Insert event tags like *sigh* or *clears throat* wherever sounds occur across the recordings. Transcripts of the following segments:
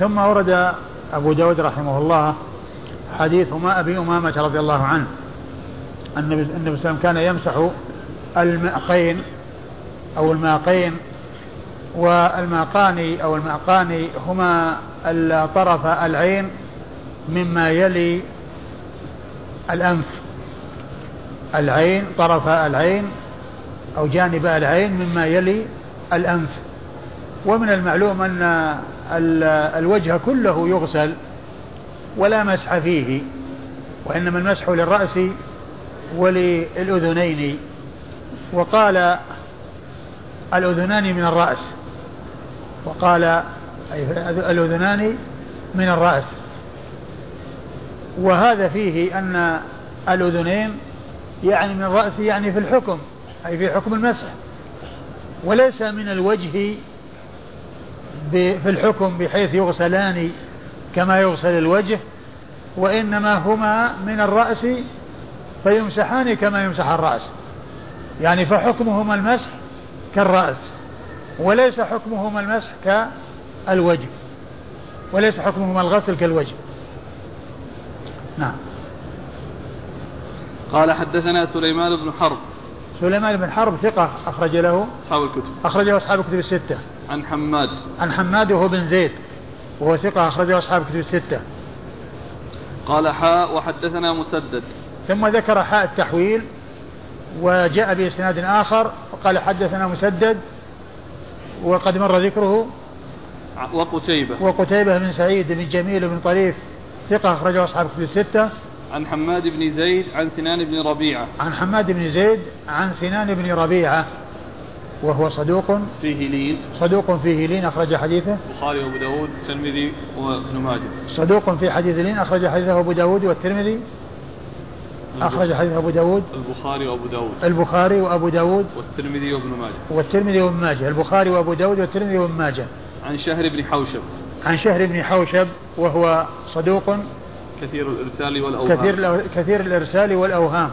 ثم ورد أبو داود رحمه الله حديث ما أبي أمامة رضي الله عنه. النبي صلى الله عليه وسلم كان يمسح المأقين أو الماقين والماقان أو المعقان هما طرف العين مما يلي الأنف. العين طرف العين أو جانب العين مما يلي الأنف. ومن المعلوم أن الوجه كله يغسل ولا مسح فيه وإنما المسح للرأس وللأذنين. وقال الأذنان من الرأس. وقال الأذنان من الرأس. وهذا فيه أن الأذنين يعني من الرأس يعني في الحكم أي في حكم المسح وليس من الوجه في الحكم بحيث يغسلان كما يغسل الوجه وإنما هما من الرأس فيمسحان كما يمسح الرأس. يعني فحكمهما المسح كالرأس وليس حكمهما المسح كالوجه وليس حكمهما الغسل كالوجه. نعم. قال حدثنا سليمان بن حرب. سليمان بن حرب ثقة أخرج له أصحاب الكتب. أخرجه أصحاب الكتب الستة. عن حماد. عن حماد وهو بن زيد وهو ثقة أخرجه أصحاب الكتب الستة. قال حاء وحدثنا مسدد. ثم ذكر حاء التحويل وجاء بإسناد آخر وقال حدثنا مسدد وقد مر ذكره. وقتيبة. وقتيبة بن سعيد بن جميل بن طريف ثقة أخرجه أصحاب الكتب الستة. عن حماد بن زيد عن سنان بن ربيعة. عن حماد بن زيد عن سنان بن ربيعة. وهو صدوق. فيه لين. صدوق فيه لين أخرج حديثه. البخاري وأبو داود والترمذي وابن ماجه. صدوق في حديث لين أخرج حديثه أبو داود والترمذي. أخرج حديث أبو داود. البخاري وأبو داود. البخاري وأبو داود. والترمذي وابن ماجه. والترمذي وابن ماجه. البخاري وأبو داود والترمذي وابن ماجه. عن شهر بن حوشب. عن شهر بن حوشب وهو صدوق. كثير الإرسال والأوهام. كثير كثير الإرسال والأوهام.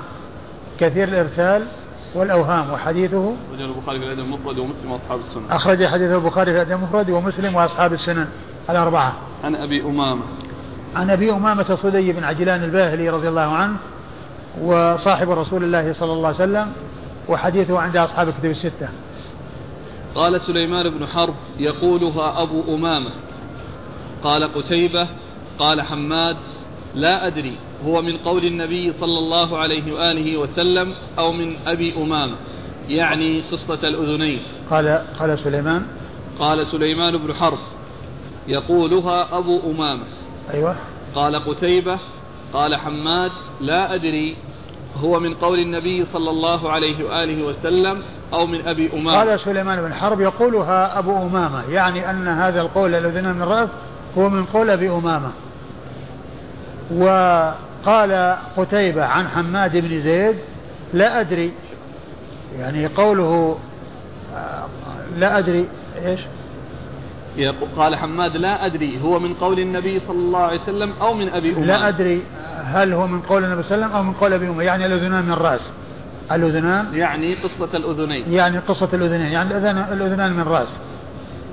كثير الإرسال والأوهام وحديثه أخرج البخاري في الأدب المفرد ومسلم وأصحاب السنن أخرج حديث البخاري في الأدب المفرد ومسلم وأصحاب السنن الأربعة. عن أبي أمامة. عن أبي أمامة صدي بن عجلان الباهلي رضي الله عنه وصاحب رسول الله صلى الله عليه وسلم وحديثه عند أصحاب الكتب الستة. قال سليمان بن حرب يقولها أبو أمامة. قال قتيبة قال حماد لا أدري. هو من قول النبي صلى الله عليه وآله وسلم أو من أبي أمامة يعني قصة الأذنين. قال قال سليمان. قال سليمان بن حرب يقولها أبو أمامة. أيوة. قال قتيبة قال حماد لا أدري هو من قول النبي صلى الله عليه وآله وسلم أو من أبي أمامة. قال سليمان بن حرب يقولها أبو أمامة يعني أن هذا القول الذين من الرأس هو من قول أبي أمامة. وقال قتيبة عن حماد بن زيد لا أدري يعني قوله لا أدري إيش؟ قال حماد لا أدري هو من قول النبي صلى الله عليه وسلم أو من أبي أمامة؟ لا أدري هل هو من قول النبي صلى الله عليه وسلم أو من قول أبي أمامة يعني الأذنان من الرأس الأذنان؟ يعني قصة الأذنين. يعني قصة الأذنين يعني الأذنان من الرأس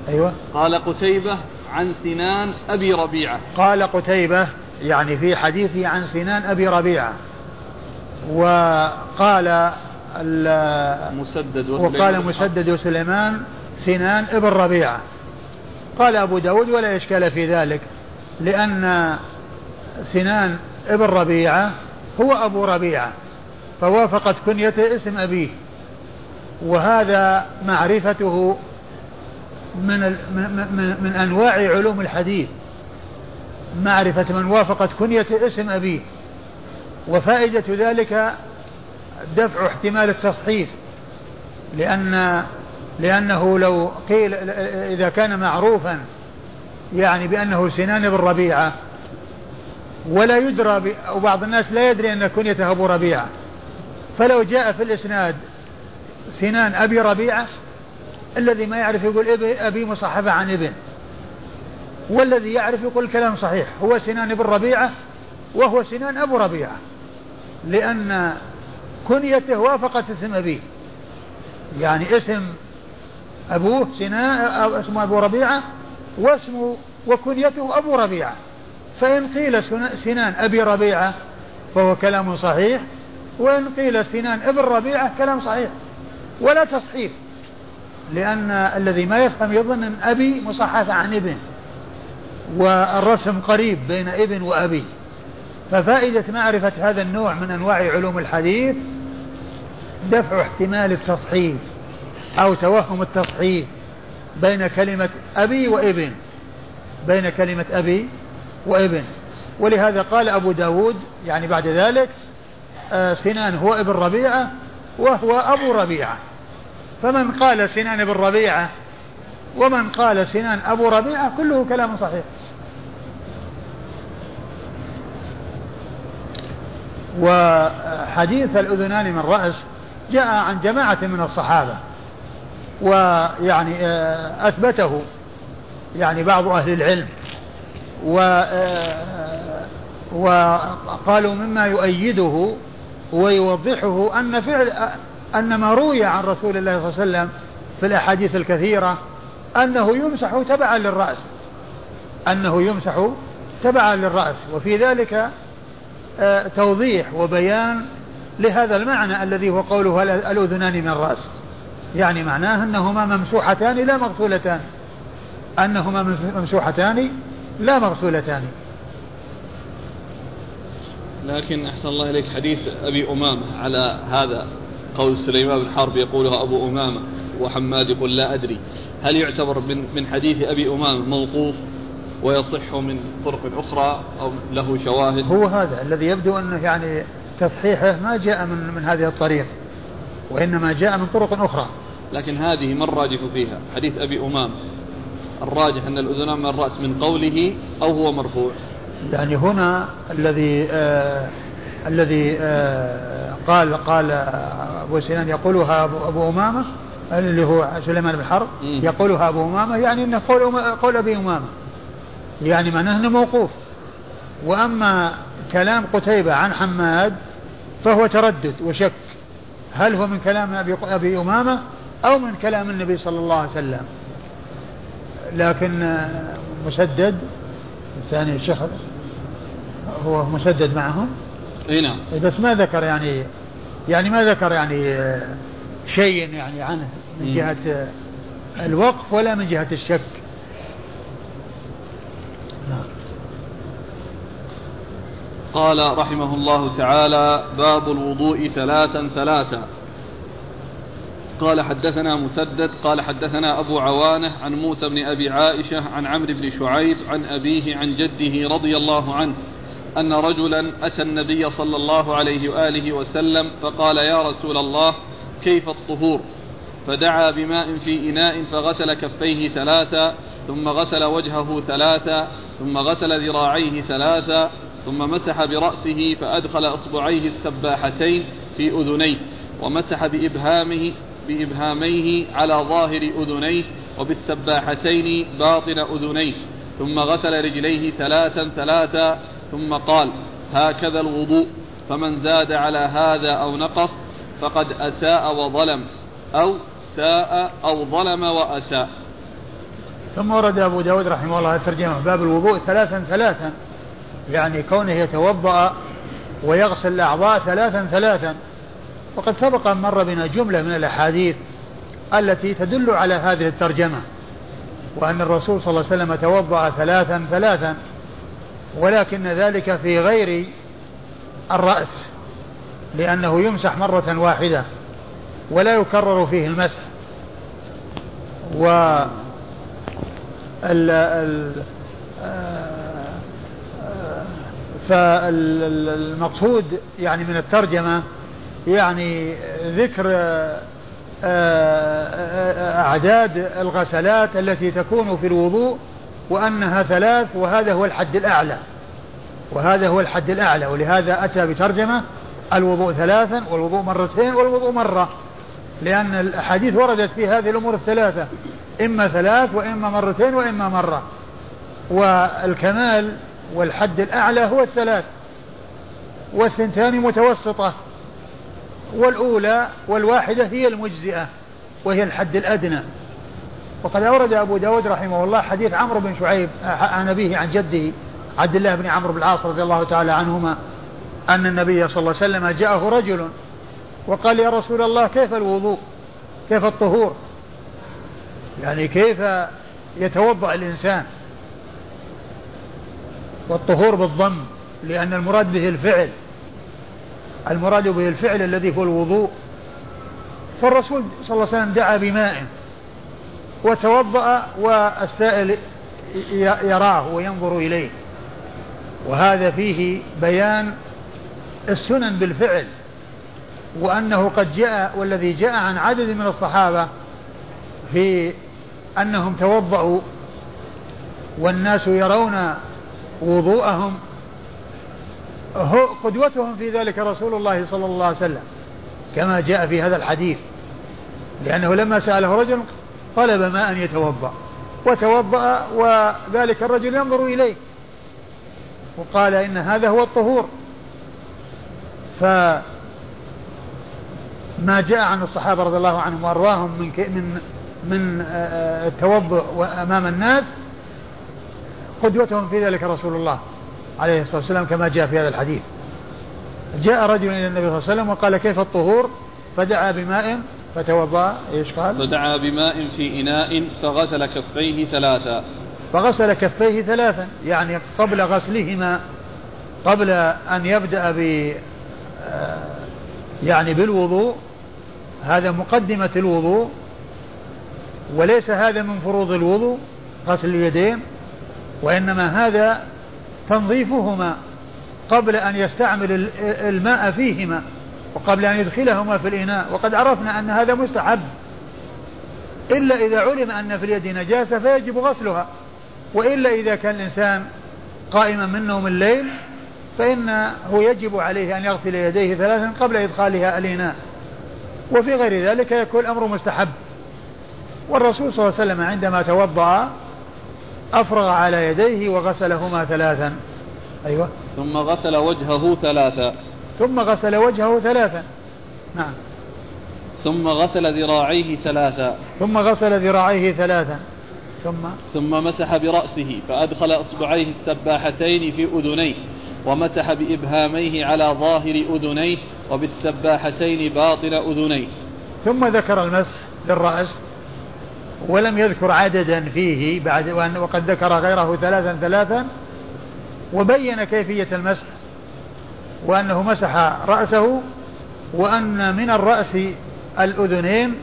أيوة. قال قتيبة عن سنان أبي ربيعة. قال قتيبة يعني في حديثه عن سنان أبي ربيعة وقال مسدد وقال مسدد وسليمان سنان ابن ربيعة. قال أبو داود ولا إشكال في ذلك لأن سنان ابن ربيعة هو أبو ربيعة فوافقت كنيته اسم أبيه وهذا معرفته من, من, من أنواع علوم الحديث. معرفة من وافقت كنية اسم أبيه وفائدة ذلك دفع احتمال التصحيف لأن لأنه لو قيل إذا كان معروفا يعني بأنه سنان بن ربيعة ولا يدرى أو بعض الناس لا يدري أن كنيته أبو ربيعة فلو جاء في الإسناد سنان أبي ربيعة الذي ما يعرف يقول أبي مصحفة عن ابن. والذي يعرف يقول الكلام صحيح. هو سنان بن ربيعة وهو سنان أبو ربيعة. لأن كنيته وافقت اسم أبيه. يعني اسم أبوه سنان اسمه أبو ربيعة واسم وكنيته أبو ربيعة. فإن قيل سنان أبي ربيعة فهو كلام صحيح وإن قيل سنان ابن ربيعة كلام صحيح. ولا تصحيف لأن الذي ما يفهم يظن أن أبي مصحف عن ابن والرسم قريب بين ابن وأبي. ففائدة معرفة هذا النوع من أنواع علوم الحديث دفع احتمال التصحيف أو توهم التصحيف بين كلمة أبي وابن بين كلمة أبي وابن. ولهذا قال أبو داود يعني بعد ذلك آه سنان هو ابن ربيعة وهو أبو ربيعة. فمن قال سنان ابن ربيعة ومن قال سنان أبو ربيعة كله كلام صحيح. وحديث الأذنان من رأس جاء عن جماعة من الصحابة ويعني آه، أثبته يعني بعض أهل العلم و آه، وقالوا مما يؤيده ويوضحه أن فعل أن ما روي عن رسول الله صلى الله عليه وسلم في الأحاديث الكثيرة أنه يمسح تبعا للرأس أنه يمسح تبعا للرأس وفي ذلك آه، توضيح وبيان لهذا المعنى الذي هو قوله الأذنان من الرأس يعني معناه أنهما ممسوحتان لا مغسولتان. أنهما ممسوحتان لا مغسولتان. لكن أحسن الله إليك حديث أبي أمامة على هذا قول سليمان بن حرب يقولها أبو أمامة وحماد يقول لا أدري. هل يعتبر من من حديث أبي أمامة موقوف؟ ويصح من طرق أخرى أو له شواهد. هو هذا الذي يبدو أنه يعني تصحيحه ما جاء من من هذه الطريق وإنما جاء من طرق أخرى. لكن هذه ما الراجح فيها؟ حديث أبي أمام. الراجح أن الأذنان من الرأس من قوله أو هو مرفوع. يعني هنا الذي آه الذي آه قال قال أبو سنان يقولها أبو, أمامة اللي هو سليمان بن حرب يقولها أبو أمامة يعني أنه قول, قول أبي أمامة. يعني معناه أنه موقوف. وأما كلام قتيبة عن حماد فهو تردد وشك. هل هو من كلام أبي, أبي أمامة أو من كلام النبي صلى الله عليه وسلم؟ لكن مسدد الثاني الشيخ هو مسدد معهم؟ إي نعم. بس ما ذكر يعني يعني ما ذكر يعني شيء يعني عنه من جهة الوقف ولا من جهة الشك. قال رحمه الله تعالى باب الوضوء ثلاثا ثلاثا. قال حدثنا مسدد قال حدثنا أبو عوانة عن موسى بن أبي عائشة عن عمرو بن شعيب عن أبيه عن جده رضي الله عنه أن رجلا أتى النبي صلى الله عليه وآله وسلم فقال يا رسول الله كيف الطهور؟ فدعا بماء في إناء فغسل كفيه ثلاثا ثم غسل وجهه ثلاثا ثم غسل ذراعيه ثلاثا ثم مسح برأسه فأدخل إصبعيه السباحتين في أذنيه ومسح بإبهامه بإبهاميه على ظاهر أذنيه وبالسباحتين باطن أذنيه ثم غسل رجليه ثلاثا ثلاثا ثم قال هكذا الوضوء فمن زاد على هذا أو نقص فقد أساء وظلم أو ساء أو ظلم وأساء ثم ورد أبو داود رحمه الله الترجمة باب الوضوء ثلاثا ثلاثا. يعني كونه يتوضأ ويغسل الأعضاء ثلاثا ثلاثا. وقد سبق أن مر بنا جملة من الأحاديث التي تدل على هذه الترجمة وأن الرسول صلى الله عليه وسلم توضأ ثلاثا ثلاثا ولكن ذلك في غير الرأس لأنه يمسح مرة واحدة. ولا يكرر فيه المسح. و ال ال فالمقصود يعني من الترجمة يعني ذكر آه، آه، أعداد الغسلات التي تكون في الوضوء وأنها ثلاث وهذا هو الحد الأعلى. وهذا هو الحد الأعلى ولهذا أتى بترجمة الوضوء ثلاثا والوضوء مرتين والوضوء مرة. لأن الأحاديث وردت في هذه الأمور الثلاثة إما ثلاث وإما مرتين وإما مرة. والكمال والحد الأعلى هو الثلاث والثنتان متوسطة والأولى والواحدة هي المجزئة وهي الحد الأدنى. وقد أورد أبو داود رحمه الله حديث عمرو بن شعيب عن أبيه عن جده عبد الله بن عمرو بن العاص رضي الله تعالى عنهما أن النبي صلى الله عليه وسلم جاءه رجل وقال يا رسول الله كيف الوضوء؟ كيف الطهور؟ يعني كيف يتوضأ الإنسان؟ والطهور بالضم لأن المراد به الفعل. المراد به الفعل الذي هو الوضوء. فالرسول صلى الله عليه وسلم دعا بماء وتوضأ والسائل يراه وينظر إليه. وهذا فيه بيان السنن بالفعل. وأنه قد جاء والذي جاء عن عدد من الصحابة في أنهم توضأوا والناس يرون وضوءهم قدوتهم في ذلك رسول الله صلى الله عليه وسلم كما جاء في هذا الحديث لأنه لما سأله رجل طلب ماء يتوضأ وتوضأ وذلك الرجل ينظر إليه وقال إن هذا هو الطهور فما جاء عن الصحابة رضي الله عنهم وأرواهم من من من آه، آه، التوضؤ أمام الناس قدوتهم في ذلك رسول الله عليه الصلاة والسلام كما جاء في هذا الحديث. جاء رجل إلى النبي صلى الله عليه وسلم وقال كيف الطهور؟ فدعا بماء فتوضأ إيش قال؟ فدعا بماء في إناء فغسل كفيه ثلاثا. فغسل كفيه ثلاثا يعني قبل غسلهما قبل أن يبدأ ب آه، يعني بالوضوء هذا مقدمة الوضوء وليس هذا من فروض الوضوء غسل اليدين وإنما هذا تنظيفهما قبل أن يستعمل الماء فيهما وقبل أن يدخلهما في الإناء. وقد عرفنا أن هذا مستحب. إلا إذا علم أن في اليد نجاسة فيجب غسلها. وإلا إذا كان الإنسان قائما من نوم الليل فإنه يجب عليه أن يغسل يديه ثلاثا قبل إدخالها الإناء. وفي غير ذلك يكون الأمر مستحب. والرسول صلى الله عليه وسلم عندما توضأ أفرغ على يديه وغسلهما ثلاثا. أيوة. ثم غسل وجهه ثلاثا. ثم غسل وجهه ثلاثا. نعم. ثم غسل ذراعيه ثلاثا. ثم غسل ذراعيه ثلاثا. ثم ثم مسح برأسه فأدخل إصبعيه السباحتين في أذنيه ومسح بإبهاميه على ظاهر أذنيه وبالسباحتين باطن أذنيه. ثم ذكر المسح للرأس ولم يذكر عددا فيه بعد وقد ذكر غيره ثلاثا ثلاثا وبين كيفية المسح وأنه مسح رأسه وأن من الرأس الأذنين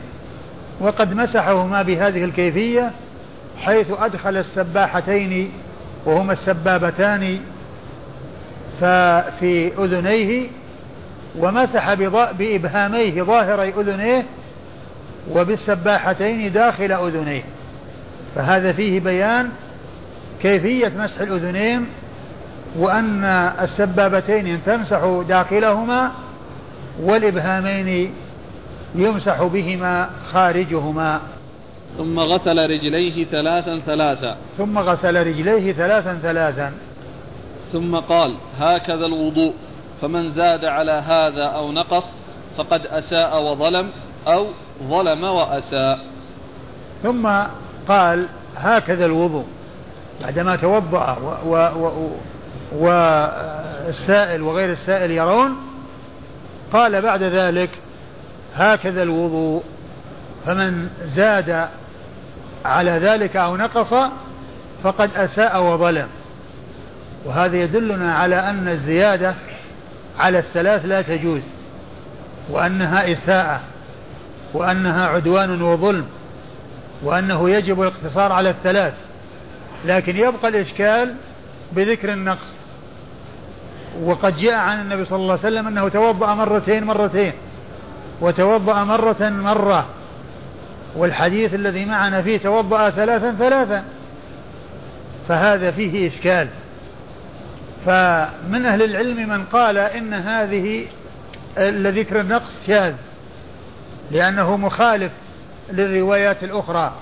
وقد مسحهما بهذه الكيفية حيث أدخل السباحتين وهما السبابتان في أذنيه ومسح بإبهاميه ظاهري أذنيه وبالسباحتين داخل أذنيه. فهذا فيه بيان كيفية مسح الأذنين وأن السبابتين تمسح داخلهما والإبهامين يمسح بهما خارجهما. ثم غسل رجليه ثلاثا ثلاثا. ثم غسل رجليه ثلاثا ثلاثا. ثم قال هكذا الوضوء. فمن زاد على هذا أو نقص فقد أساء وظلم أو ظلم وأساء. ثم قال هكذا الوضوء. بعدما توضأ والسائل وغير السائل يرون قال بعد ذلك هكذا الوضوء. فمن زاد على ذلك أو نقص فقد أساء وظلم. وهذا يدلنا على أن الزيادة على الثلاث لا تجوز وأنها إساءة وأنها عدوان وظلم وأنه يجب الاقتصار على الثلاث لكن يبقى الإشكال بذكر النقص. وقد جاء عن النبي صلى الله عليه وسلم أنه توضأ مرتين مرتين وتوضأ مرة مرة والحديث الذي معنا فيه توضأ ثلاثا ثلاثا فهذا فيه إشكال. فمن أهل العلم من قال إن هذه ذكر النقص شاذ لأنه مخالف للروايات الأخرى.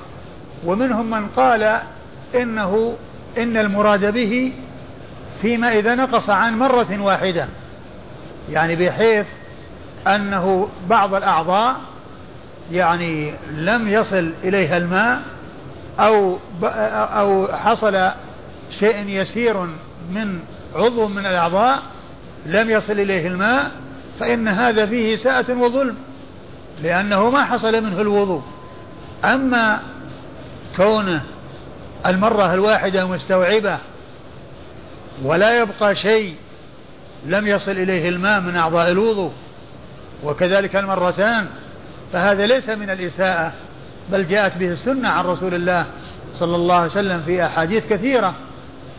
ومنهم من قال إنه إن المراد به فيما إذا نقص عن مرة واحدة يعني بحيث أنه بعض الأعضاء يعني لم يصل إليها الماء أو أو حصل شيء يسير من عضو من الأعضاء لم يصل إليه الماء فإن هذا فيه ساءة وظلم لأنه ما حصل منه الوضوء. أما كونه المرة الواحدة مستوعبة ولا يبقى شيء لم يصل إليه الماء من أعضاء الوضوء وكذلك المرتان فهذا ليس من الإساءة بل جاءت به السنة عن رسول الله صلى الله عليه وسلم في أحاديث كثيرة.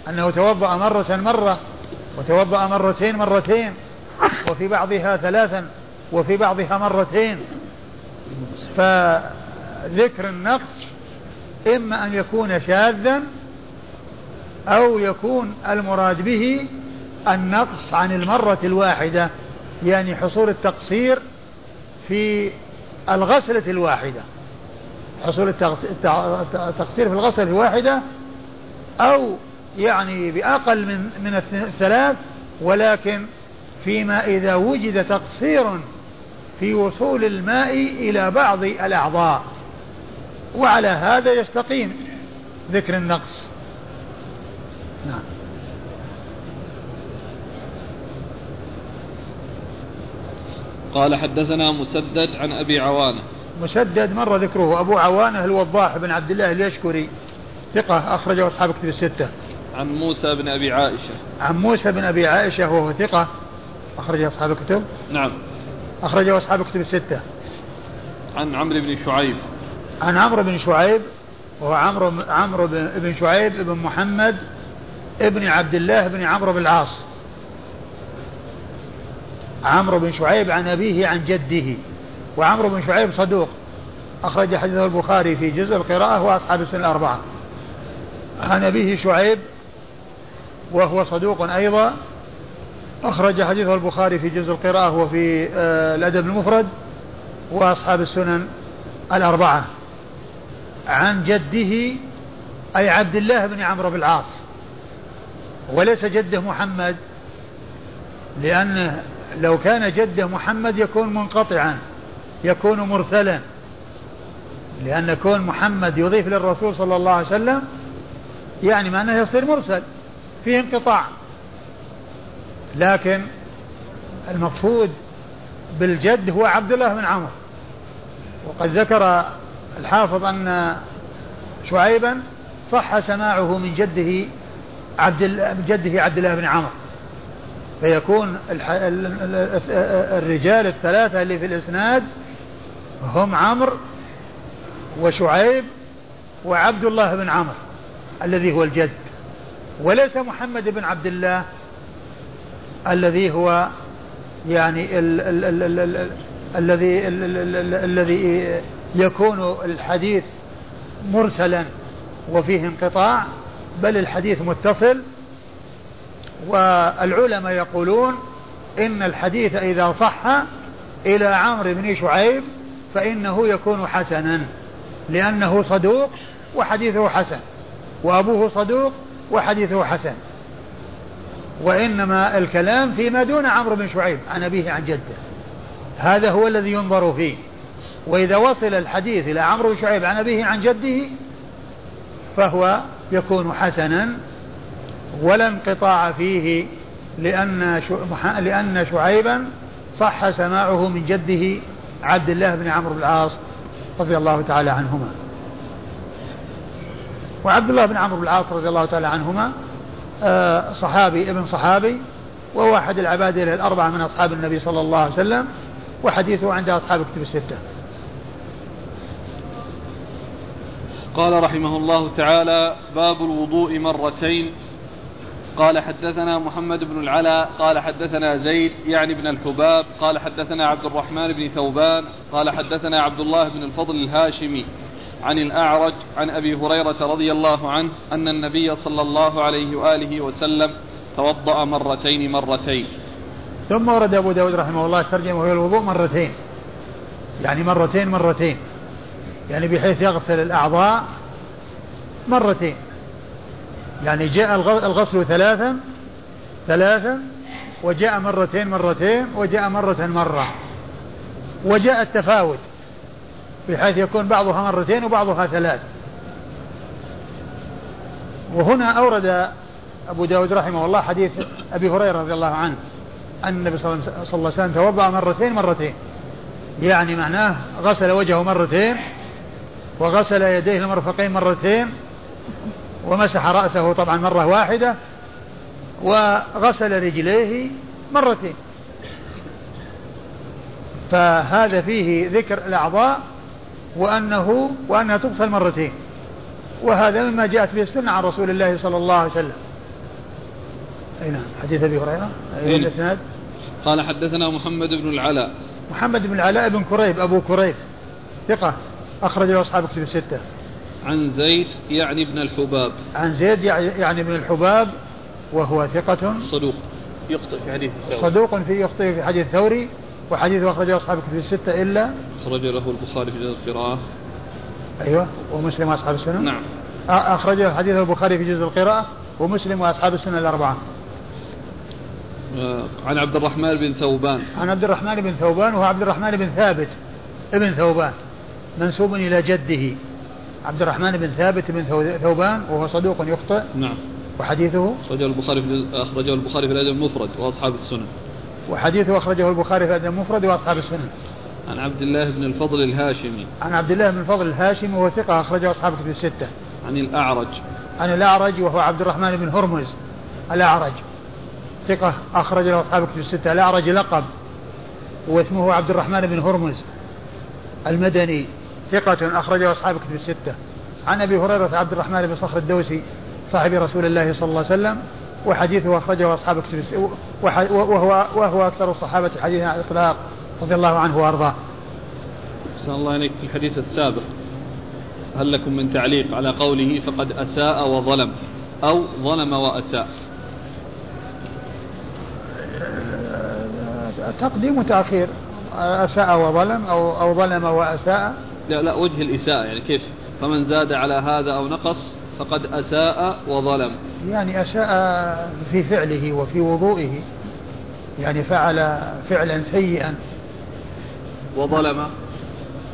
أنه توضأ مرة مرة وتوضأ مرتين مرتين وفي بعضها ثلاثا وفي بعضها مرتين. فذكر النقص إما أن يكون شاذا أو يكون المراد به النقص عن المرة الواحدة يعني حصول التقصير في الغسلة الواحدة. حصول التقصير في الغسلة الواحدة أو يعني بأقل من من الثلاث ولكن فيما إذا وجد تقصير في وصول الماء إلى بعض الأعضاء. وعلى هذا يستقيم ذكر النقص. نعم. قال حدثنا مسدد عن أبي عوانة. مسدد مر ذكره أبو عوانة الوضاح بن عبد الله اليشكري ثقة أخرجه أصحاب كتب الستة. عن موسى بن أبي عائشة. عن موسى بن أبي عائشة وهو ثقة. أخرجه أصحاب الكتب. نعم. أخرجه أصحاب الكتب الستة. عن عمرو بن شعيب. عن عمرو بن شعيب وهو عمرو عمرو بن شعيب بن محمد ابن عبد الله بن عمرو بن العاص. عمرو بن شعيب عن أبيه عن جده. وعمرو بن شعيب صدوق. أخرج حديثه البخاري في جزء القراءة وأصحاب السنة الأربعة. عن أبيه شعيب وهو صدوق أيضا. أخرج حديثه البخاري في جزء القراءة وفي آه، الأدب المفرد وأصحاب السنن الأربعة. عن جده أي عبد الله بن عمرو بن العاص. وليس جده محمد لأنه لو كان جده محمد يكون منقطعا يكون مرسلا. لأن كون محمد يضيف للرسول صلى الله عليه وسلم يعني ما أنه يصير مرسل. فيه انقطاع. لكن المقصود بالجد هو عبد الله بن عمرو. وقد ذكر الحافظ أن شعيبا صح سماعه من جده عبد من جده عبد الله بن عمرو. فيكون الرجال الثلاثة اللي في الإسناد هم عمرو وشعيب وعبد الله بن عمرو الذي هو الجد. وليس محمد بن عبد الله الذي هو يعني الذي الذي يكون الحديث مرسلا وفيه انقطاع بل الحديث متصل. والعلماء يقولون إن الحديث إذا صح إلى عمرو بن شعيب فإنه يكون حسنا لأنه صدوق وحديثه حسن وأبوه صدوق وحديثه حسن. وإنما الكلام فيما دون عمرو بن شعيب عن أبيه عن جده. هذا هو الذي ينظر فيه. وإذا وصل الحديث إلى عمرو بن شعيب عن أبيه عن جده فهو يكون حسنا ولا انقطاع فيه لأن لأن شعيبا صح سماعه من جده عبد الله بن عمرو بن العاص رضي الله تعالى عنهما. وعبد الله بن عمرو بن العاص رضي الله تعالى عنهما آه، صحابي ابن صحابي وهو أحد العبادة الأربعة من أصحاب النبي صلى الله عليه وسلم وحديثه عند أصحاب كتب الستة. قال رحمه الله تعالى باب الوضوء مرتين. قال حدثنا محمد بن العلاء قال حدثنا زيد يعني بن الحباب قال حدثنا عبد الرحمن بن ثوبان قال حدثنا عبد الله بن الفضل الهاشمي. عن الأعرج عن أبي هريرة رضي الله عنه أن النبي صلى الله عليه وآله وسلم توضأ مرتين مرتين. ثم ورد أبو داود رحمه الله ترجمة وهي الوضوء مرتين. يعني مرتين مرتين. يعني بحيث يغسل الأعضاء مرتين. يعني جاء الغسل ثلاثا ثلاثا وجاء مرتين مرتين وجاء مرة مرة. وجاء التفاوت. بحيث يكون بعضها مرتين وبعضها ثلاث. وهنا أورد أبو داود رحمه الله حديث أبي هريرة رضي الله عنه أن النبي صلى الله عليه وسلم توضأ مرتين مرتين. يعني معناه غسل وجهه مرتين وغسل يديه المرفقين مرتين ومسح رأسه طبعا مرة واحدة وغسل رجليه مرتين. فهذا فيه ذكر الأعضاء وأنه وأنها تغسل مرتين. وهذا مما جاءت به السنة عن رسول الله صلى الله عليه وسلم. أي نعم حديث أبي هريرة؟ الإسناد؟ قال حدثنا محمد بن العلاء. محمد بن العلاء بن كريب أبو كريب. ثقة. أخرج له أصحاب كتب الستة. عن زيد يعني ابن الحباب. عن زيد يعني ابن الحباب وهو ثقة. صدوق. يخطئ في حديث الثوري. صدوق في يخطئ في حديث الثوري. وحديث أخرجه أصحاب الكتب الستة إلا أخرج له البخاري في جزء القراءة. أيوه ومسلم وأصحاب السنة؟ نعم. أخرجه حديث البخاري في جزء القراءة ومسلم وأصحاب السنة الأربعة. آه، عن عبد الرحمن بن ثوبان. عن عبد الرحمن بن ثوبان وهو عبد الرحمن بن ثابت ابن ثوبان منسوب إلى جده. عبد الرحمن بن ثابت بن ثوبان وهو صدوق يخطئ. نعم. وحديثه؟ أخرجه البخاري في أخرجه البخاري في الأدب المفرد وأصحاب السنن وحديثه أخرجه البخاري في الأدب المفرد وأصحاب السنن عن عبد الله بن الفضل الهاشمي. عن عبد الله بن الفضل الهاشمي وهو ثقة أخرجه أصحاب كتب الستة. عن الأعرج. عن الأعرج وهو عبد الرحمن بن هرمز. الأعرج. ثقة أخرج له أصحاب كتب الستة. الأعرج لقب. واسمه عبد الرحمن بن هرمز. المدني. ثقة أخرجه أصحاب كتب الستة. عن أبي هريرة عبد الرحمن بن صخر الدوسي صاحب رسول الله صلى الله عليه وسلم وحديثه أخرجه أصحاب كتب وهو وهو أكثر الصحابة حديثا على الإطلاق رضي الله عنه وأرضاه. أحسن الله إليك في الحديث السابق. هل لكم من تعليق على قوله فقد أساء وظلم أو ظلم وأساء؟ تقديم وتأخير. أساء وظلم أو أو ظلم وأساء. لا لا وجه الإساءة يعني كيف؟ فمن زاد على هذا أو نقص فقد أساء وظلم. يعني أساء في فعله وفي وضوئه. يعني فعل فعلا سيئا. وظلم.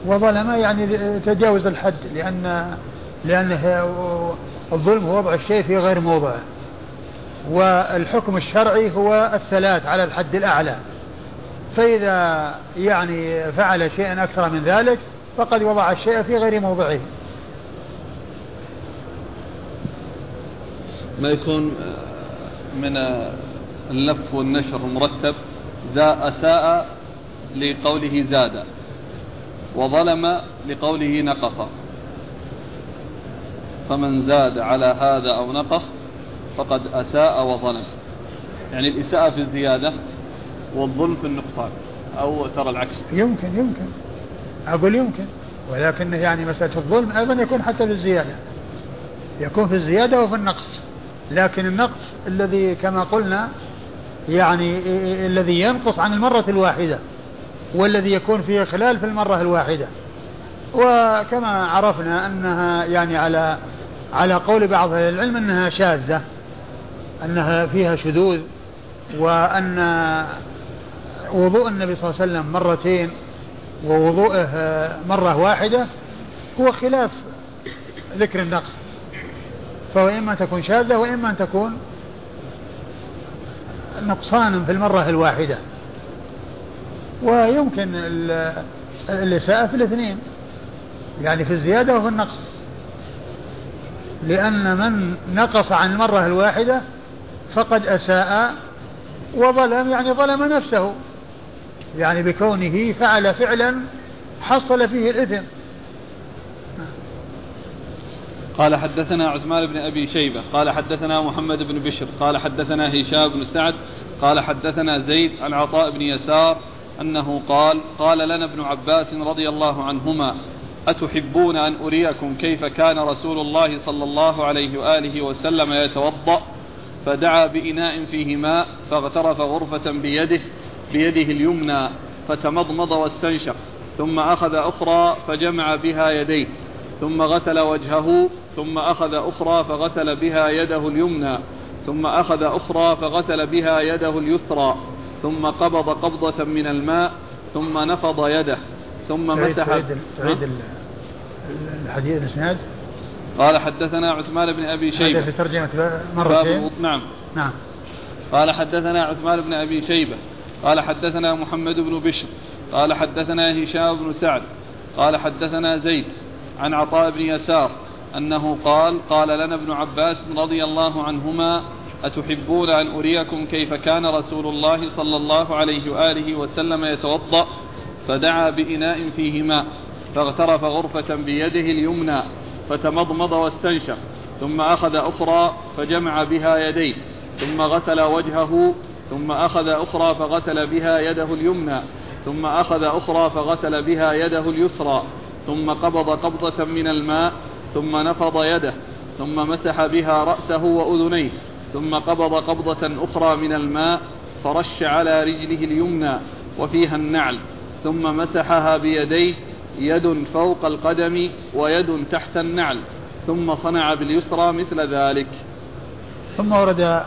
وظلم يعني تجاوز الحد لأن لأنه الظلم هو وضع الشيء في غير موضعه والحكم الشرعي هو الثلاث على الحد الأعلى. فإذا يعني فعل شيئا أكثر من ذلك فقد وضع الشيء في غير موضعه. ما يكون من اللف والنشر مرتب زاء أساء لقوله زاد وظلم لقوله نقص. فمن زاد على هذا أو نقص فقد أساء وظلم. يعني الإساءة في الزيادة والظلم في النقصان أو ترى العكس. يمكن يمكن. أقول يمكن. ولكن يعني مسألة الظلم أيضا يكون حتى في الزيادة. يكون في الزيادة وفي النقص. لكن النقص الذي كما قلنا يعني الذي ينقص عن المرة الواحدة والذي يكون فيه خلال في المرة الواحدة. وكما عرفنا أنها يعني على على قول بعض أهل العلم أنها شاذة أنها فيها شذوذ وأن وضوء النبي صلى الله عليه وسلم مرتين ووضوءه مرة واحدة هو خلاف ذكر النقص. فهو إما تكون شاذة وإما أن تكون نقصانا في المرة الواحدة. ويمكن الإساءة في الاثنين يعني في الزيادة وفي النقص. لأن من نقص عن المرة الواحدة فقد أساء وظلم يعني ظلم نفسه يعني بكونه فعل فعلا حصل فيه الإثم. قال حدثنا عثمان بن أبي شيبة قال حدثنا محمد بن بشر قال حدثنا هشام بن سعد قال حدثنا زيد عن عطاء بن يسار أنه قال قال لنا ابن عباس رضي الله عنهما أتحبون أن أريكم كيف كان رسول الله صلى الله عليه وآله وسلم يتوضأ؟ فدعا بإناء فيه ماء فاغترف غرفة بيده بيده اليمنى فتمضمض واستنشق ثم أخذ أخرى فجمع بها يديه. ثم غسل وجهه ثم أخذ أخرى فغسل بها يده اليمنى ثم أخذ أخرى فغسل بها يده اليسرى ثم قبض قبضة من الماء ثم نفض يده ثم مسح تعيد الحديث الإسناد؟ قال حدثنا عثمان بن أبي شيبة. في ترجمة مرتين نعم. نعم. قال حدثنا عثمان بن أبي شيبة. قال حدثنا محمد بن بشر. قال حدثنا هشام بن سعد. قال حدثنا زيد. عن عطاء بن يسار أنه قال قال لنا ابن عباس رضي الله عنهما أتحبون أن أريكم كيف كان رسول الله صلى الله عليه وآله وسلم يتوضأ فدعا بإناء فيه ماء فاغترف غرفة بيده اليمنى فتمضمض واستنشق ثم أخذ أخرى فجمع بها يديه ثم غسل وجهه ثم أخذ أخرى فغسل بها يده اليمنى ثم أخذ أخرى فغسل بها يده اليسرى. ثم قبض قبضة من الماء ثم نفض يده ثم مسح بها رأسه وأذنيه ثم قبض قبضة أخرى من الماء فرش على رجله اليمنى وفيها النعل ثم مسحها بيديه يد فوق القدم ويد تحت النعل ثم صنع باليسرى مثل ذلك. ثم ورد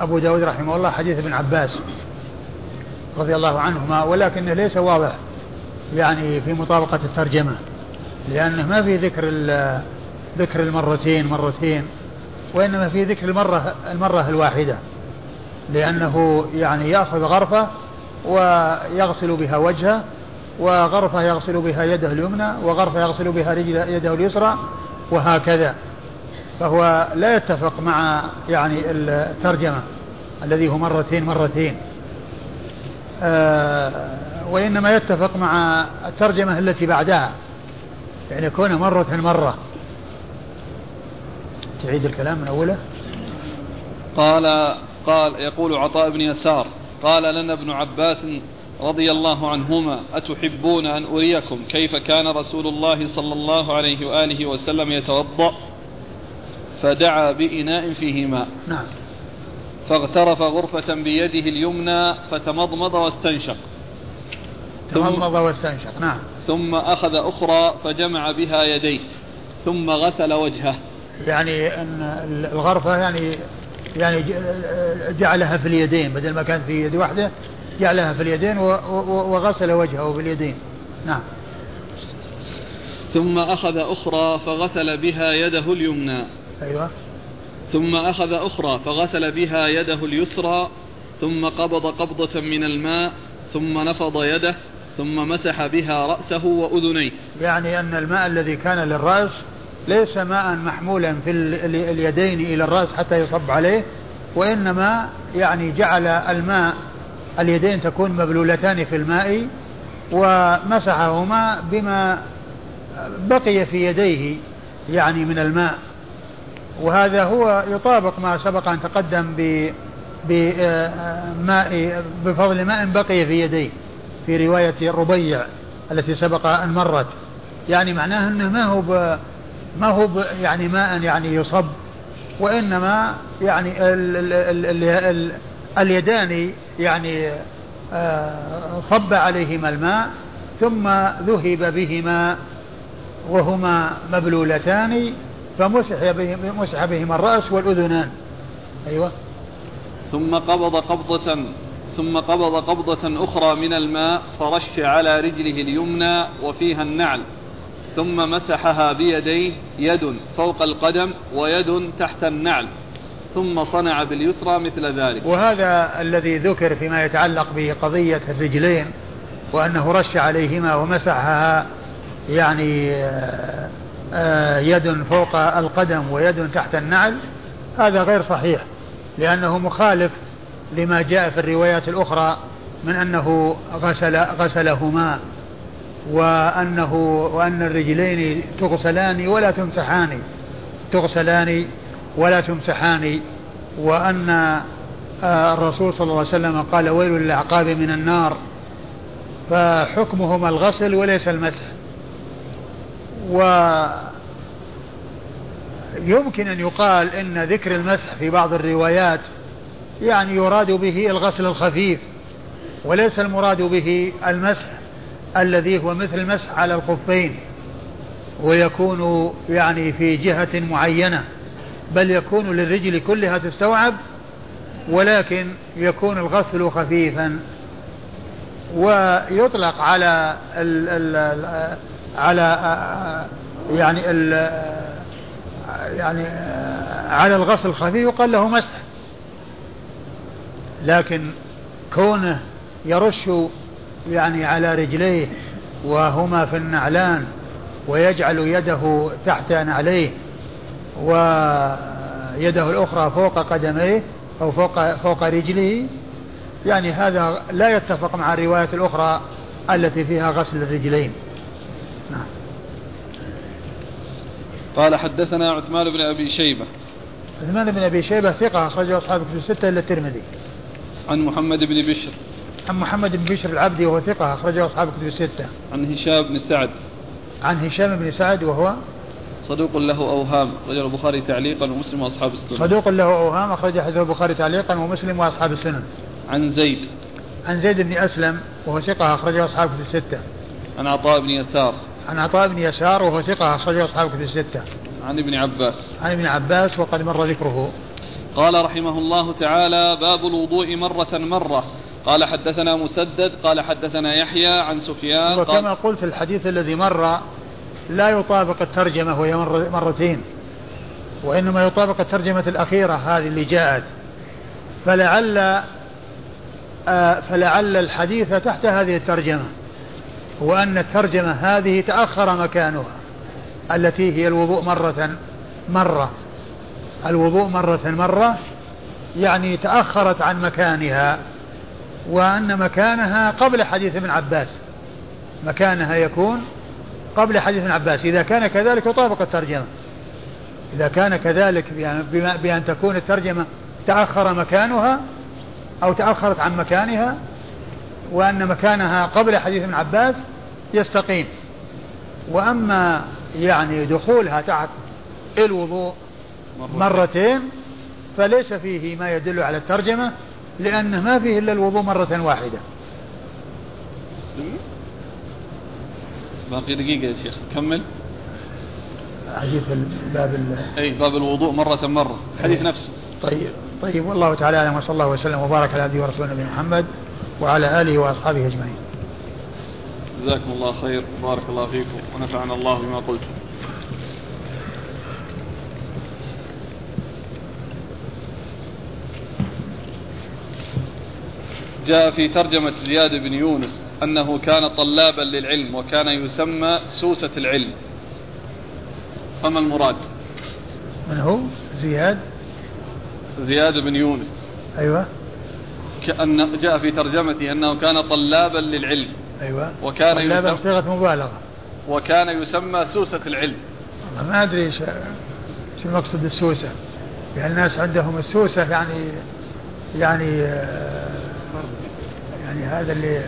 أبو داود رحمه الله حديث ابن عباس رضي الله عنهما ولكنه ليس واضح يعني في مطابقة الترجمة لأنه ما في ذكر ذكر المرتين مرتين وإنما في ذكر المرة المرة الواحدة لأنه يعني يأخذ غرفة ويغسل بها وجهه وغرفة يغسل بها يده اليمنى وغرفة يغسل بها رجل يده اليسرى وهكذا. فهو لا يتفق مع يعني الترجمة الذي هو مرتين مرتين. آه وإنما يتفق مع الترجمة التي بعدها يعني كونه مرة مرة. تعيد الكلام من أوله. قال قال يقول عطاء بن يسار قال لنا ابن عباس رضي الله عنهما أتحبون أن أريكم؟ كيف كان رسول الله صلى الله عليه وآله وسلم يتوضأ؟ فدعا بإناء فيه ماء نعم. فاغترف غرفة بيده اليمنى فتمضمض واستنشق. تمضمض واستنشق نعم. ثم أخذ أخرى فجمع بها يديه ثم غسل وجهه. يعني أن الغرفة يعني يعني جعلها في اليدين بدل ما كانت في يد واحدة جعلها في اليدين وغسل وجهه باليدين. نعم. ثم أخذ أخرى فغسل بها يده اليمنى. أيوة. ثم أخذ أخرى فغسل بها يده اليسرى ثم قبض قبضة من الماء ثم نفض يده. ثم مسح بها رأسه وأذنيه. يعني أن الماء الذي كان للرأس ليس ماء محمولا في اليدين إلى الرأس حتى يصب عليه وإنما يعني جعل الماء اليدين تكون مبلولتان في الماء ومسحهما بما بقي في يديه يعني من الماء. وهذا هو يطابق ما سبق أن تقدم بماء بفضل ماء بقي في يديه. في رواية الربيع التي سبق أن مرت. يعني معناه أنه ما هو ما هو يعني ماء يعني يصب وإنما يعني ال ال ال ال اليدان يعني آه، صب عليهما الماء ثم ذهب بهما وهما مبلولتان فمسح بهما, مسح بهما الرأس والأذنان. أيوة. ثم قبض قبضة ثم قبض قبضة أخرى من الماء فرش على رجله اليمنى وفيها النعل ثم مسحها بيديه يد فوق القدم ويد تحت النعل ثم صنع باليسرى مثل ذلك. وهذا الذي ذكر فيما يتعلق بقضية الرجلين وأنه رش عليهما ومسحها يعني آه، آه، يد فوق القدم ويد تحت النعل هذا غير صحيح لأنه مخالف لما جاء في الروايات الأخرى من أنه غسل غسلهما وأنه وأن الرجلين تغسلان ولا تمسحان. تغسلان ولا تمسحان. وأن آه، الرسول صلى الله عليه وسلم قال ويل للأعقاب من النار. فحكمهما الغسل وليس المسح. ويمكن أن يقال إن ذكر المسح في بعض الروايات يعني يراد به الغسل الخفيف وليس المراد به المسح الذي هو مثل المسح على الخفين ويكون يعني في جهة معينة بل يكون للرجل كلها تستوعب ولكن يكون الغسل خفيفا ويطلق على ال ال على يعني ال يعني على الغسل الخفيف يقال له مسح. لكن كونه يرش يعني على رجليه وهما في النعلان ويجعل يده تحت نعليه ويده الأخرى فوق قدميه أو فوق فوق رجله يعني هذا لا يتفق مع الرواية الأخرى التي فيها غسل الرجلين. نعم. قال حدثنا عثمان بن أبي شيبة. عثمان بن أبي شيبة ثقة أخرجه أصحاب كتب الستة إلا الترمذي. عن محمد بن بشر. عن محمد بن بشر العبدي وهو ثقة أخرجه أصحاب كتب الستة. عن هشام بن سعد. عن هشام بن سعد وهو صدوق له أوهام رجل البخاري تعليقا ومسلم وأصحاب السنن. صدوق له أوهام أخرج حديث البخاري تعليقا ومسلم وأصحاب السنن. عن زيد. عن زيد بن أسلم وهو ثقة أخرجه أصحاب كتب الستة. عن عطاء بن يسار. عن عطاء بن يسار وهو ثقة أخرجه أصحاب كتب الستة. عن ابن عباس. عن ابن عباس وقد مر ذكره. قال رحمه الله تعالى باب الوضوء مرة مرة. قال حدثنا مسدد قال حدثنا يحيى عن سفيان وكما قلت الحديث الذي مر لا يطابق الترجمة وهي مر مرتين وإنما يطابق الترجمة الأخيرة هذه اللي جاءت. فلعل آه فلعل الحديث تحت هذه الترجمة وأن الترجمة هذه تأخر مكانها التي هي الوضوء مرة مرة. الوضوء مرة مرة يعني تأخرت عن مكانها وأن مكانها قبل حديث ابن عباس. مكانها يكون قبل حديث ابن عباس. إذا كان كذلك يطابق الترجمة. إذا كان كذلك بأن تكون الترجمة تأخر مكانها أو تأخرت عن مكانها وأن مكانها قبل حديث ابن عباس يستقيم. وأما يعني دخولها تحت الوضوء مرتين. فليس فيه ما يدل على الترجمة لأنه ما فيه إلا الوضوء مرة واحدة. باقي دقيقة يا شيخ كمل. حديث باب أي باب الوضوء مرة مرة الحديث نفسه. طيب طيب والله تعالى أعلم وصلى الله وسلم وبارك على عبده ورسوله نبينا محمد وعلى آله وأصحابه أجمعين. جزاكم الله خير وبارك الله فيكم ونفعنا الله بما قلتم. جاء في ترجمة زياد بن يونس أنه كان طلابا للعلم وكان يسمى سوسة العلم. فما المراد؟ من هو؟ زياد؟ زياد بن يونس. أيوة. كأن جاء في ترجمته أنه كان طلابا للعلم. أيوة. وكان طلابا يسمى صيغة مبالغة. وكان يسمى سوسة العلم. ما أدري إيش المقصود السوسة يعني الناس عندهم السوسة يعني يعني يعني هذا اللي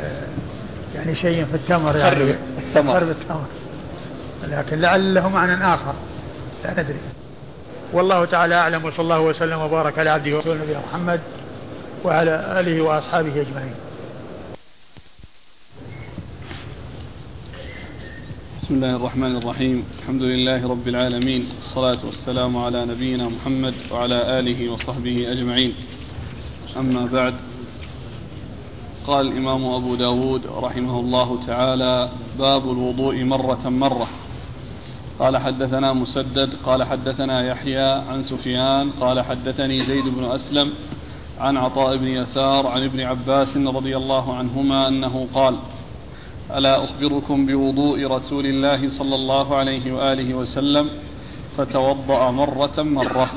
يعني شيء في التمر يعني. التمر. خرب التمر. لكن لعل له معنى آخر. لا ندري. والله تعالى أعلم وصلى الله وسلم وبارك على عبده ورسوله نبينا محمد وعلى آله وأصحابه أجمعين. بسم الله الرحمن الرحيم. الحمد لله رب العالمين. والصلاة والسلام على نبينا محمد وعلى آله وصحبه أجمعين. أما بعد قال الإمام أبو داود رحمه الله تعالى باب الوضوء مرة مرة. قال حدثنا مسدد قال حدثنا يحيى عن سفيان قال حدثني زيد بن أسلم عن عطاء بن يسار عن ابن عباس رضي الله عنهما أنه قال ألا أخبركم بوضوء رسول الله صلى الله عليه وآله وسلم فتوضأ مرة مرة؟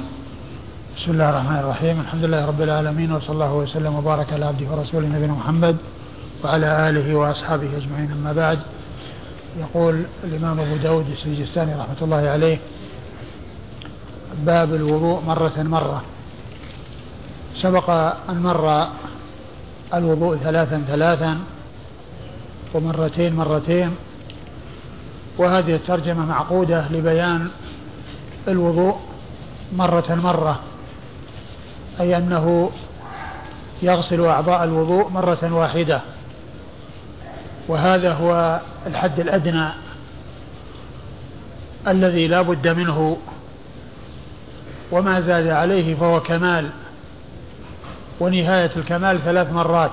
بسم الله الرحمن الرحيم. الحمد لله رب العالمين وصلى الله وسلم وبارك على عبده ورسوله نبينا محمد وعلى آله وأصحابه أجمعين. أما بعد يقول الإمام أبو داود السجستاني رحمة الله عليه باب الوضوء مرة مرة. سبق أن مر الوضوء ثلاثا ثلاثا ومرتين مرتين وهذه الترجمة معقودة لبيان الوضوء مرة مرة. أي أنه يغسل أعضاء الوضوء مرة واحدة وهذا هو الحد الأدنى الذي لا بد منه وما زاد عليه فهو كمال ونهاية الكمال ثلاث مرات.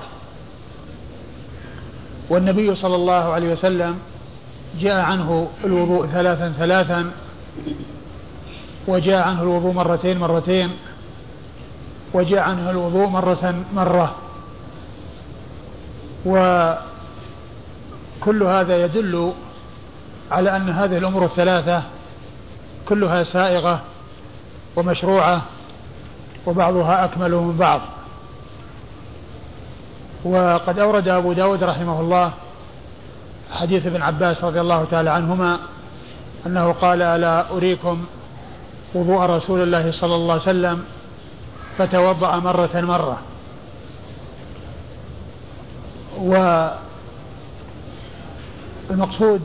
والنبي صلى الله عليه وسلم جاء عنه الوضوء ثلاثا ثلاثا وجاء عنه الوضوء مرتين مرتين وجاء عنه الوضوء مرة مرة. وكل هذا يدل على أن هذه الأمور الثلاثة كلها سائغة ومشروعة وبعضها أكمل من بعض. وقد أورد أبو داود رحمه الله حديث ابن عباس رضي الله تعالى عنهما أنه قال ألا أريكم وضوء رسول الله صلى الله عليه وسلم فتوضأ مرة مرة. والمقصود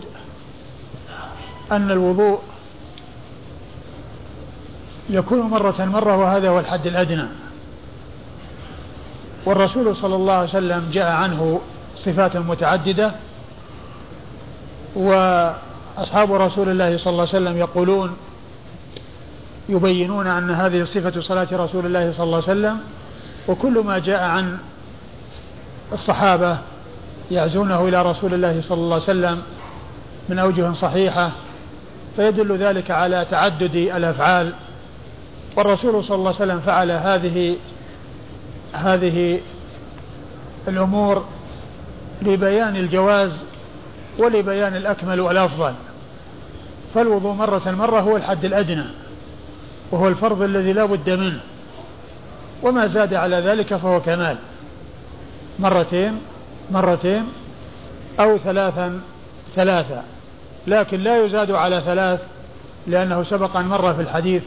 أن الوضوء يكون مرة مرة وهذا هو الحد الأدنى. والرسول صلى الله عليه وسلم جاء عنه صفات متعددة وأصحاب رسول الله صلى الله عليه وسلم يقولون يبينون أن هذه صفة صلاة رسول الله صلى الله عليه وسلم وكل ما جاء عن الصحابة يعزونه إلى رسول الله صلى الله عليه وسلم من أوجه صحيحة فيدل ذلك على تعدد الأفعال. والرسول صلى الله عليه وسلم فعل هذه هذه الأمور لبيان الجواز ولبيان الأكمل والأفضل. فالوضوء مرة مرة هو الحد الأدنى. وهو الفرض الذي لا بد منه. وما زاد على ذلك فهو كمال. مرتين مرتين أو ثلاثا ثلاثا لكن لا يزاد على ثلاث لأنه سبق أن مر في الحديث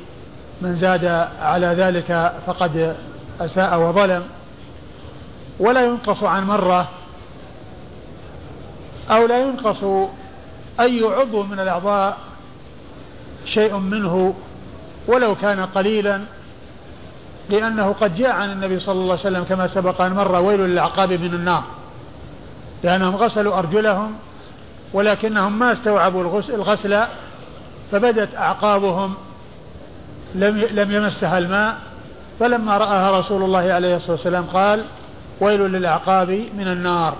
من زاد على ذلك فقد أساء وظلم. ولا ينقص عن مرة أو لا ينقص أي عضو من الأعضاء شيء منه ولو كان قليلا لأنه قد جاء عن النبي صلى الله عليه وسلم كما سبق أن مر ويل للعقاب من النار. لأنهم غسلوا أرجلهم ولكنهم ما استوعبوا الغسل فبدت أعقابهم لم لم يمسها الماء. فلما رآها رسول الله عليه الصلاة والسلام قال ويل للأعقاب من النار.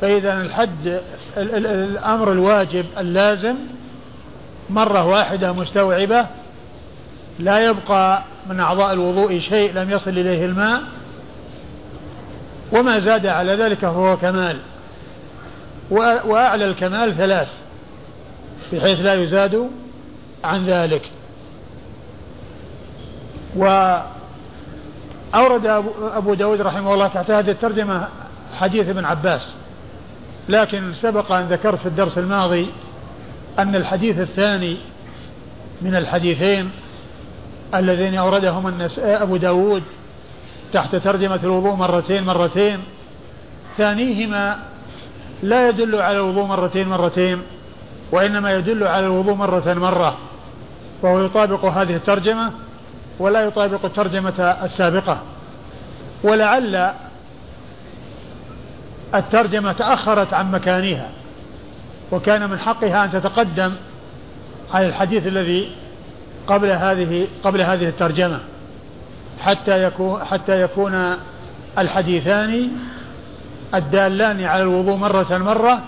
فإذا الحد الأمر الواجب اللازم مرة واحدة مستوعبة لا يبقى من أعضاء الوضوء شيء لم يصل إليه الماء وما زاد على ذلك فهو كمال. وأعلى الكمال ثلاث بحيث لا يزاد عن ذلك. وأورد أبو داود رحمه الله تحت هذه الترجمة حديث ابن عباس. لكن سبق أن ذكرت في الدرس الماضي أن الحديث الثاني من الحديثين اللذين أوردهما أبو داود تحت ترجمة الوضوء مرتين مرتين. ثانيهما لا يدل على الوضوء مرتين مرتين وإنما يدل على الوضوء مرة مرة. وهو يطابق هذه الترجمة ولا يطابق الترجمة السابقة. ولعل الترجمة تأخرت عن مكانها وكان من حقها أن تتقدم على الحديث الذي قبل هذه قبل هذه الترجمة حتى يكون حتى يكون الحديثان الدالان على الوضوء مرة مرة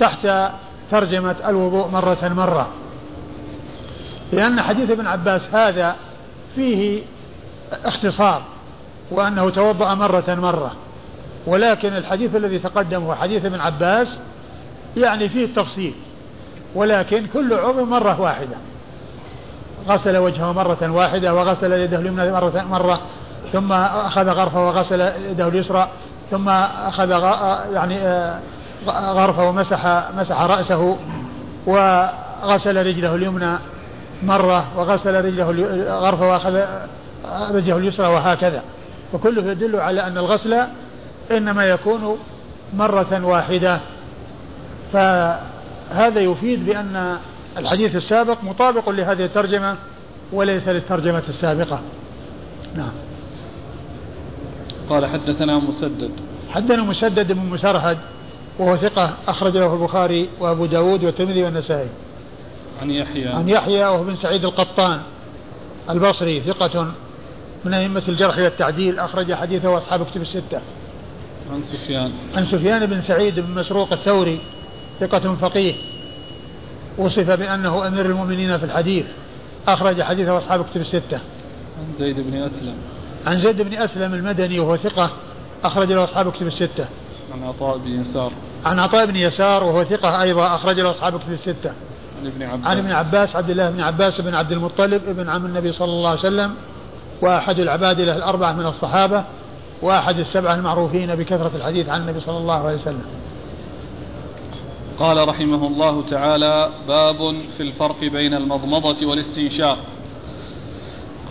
تحت ترجمة الوضوء مرة مرة. لأن حديث ابن عباس هذا فيه اختصار وأنه توضأ مرة مرة. ولكن الحديث الذي تقدم هو حديث ابن عباس يعني فيه التفصيل. ولكن كل عضو مرة واحدة. غسل وجهه مرة واحدة وغسل يده اليمنى مرة مرة ثم أخذ غرفه وغسل يده اليسرى ثم أخذ يعني آه، غرفه ومسح مسح رأسه وغسل رجله اليمنى مرة وغسل رجله غرفه وأخذ رجله اليسرى وهكذا. وكله يدل على أن الغسل إنما يكون مرة واحدة. فهذا يفيد بأن الحديث السابق مطابق لهذه الترجمة وليس للترجمة السابقة. نعم. قال حدثنا مسدد. حدثنا مسدد بن مسرهد وهو ثقة أخرج له البخاري وأبو داود والترمذي والنسائي. عن يحيى. عن يحيى وهو بن سعيد القطان البصري ثقة من أئمة الجرح والتعديل أخرج حديثه أصحاب كتب الستة. عن سفيان. عن سفيان بن سعيد بن مسروق الثوري ثقة فقيه. وصف بأنه أمير المؤمنين في الحديث. أخرج حديثه أصحاب كتب الستة. عن زيد بن أسلم. عن زيد بن أسلم المدني وهو ثقة أخرج له أصحاب كتب الستة. عن عطاء بن يسار. عن عطاء بن يسار وهو ثقة أيضا أخرج له أصحاب كتب الستة. عن ابن عباس. عن ابن عباس عبد الله بن عباس بن عبد المطلب ابن عم النبي صلى الله عليه وسلم وأحد العبادلة الأربعة من الصحابة وأحد السبعة المعروفين بكثرة الحديث عن النبي صلى الله عليه وسلم. قال رحمه الله تعالى باب في الفرق بين المضمضة والاستنشاق.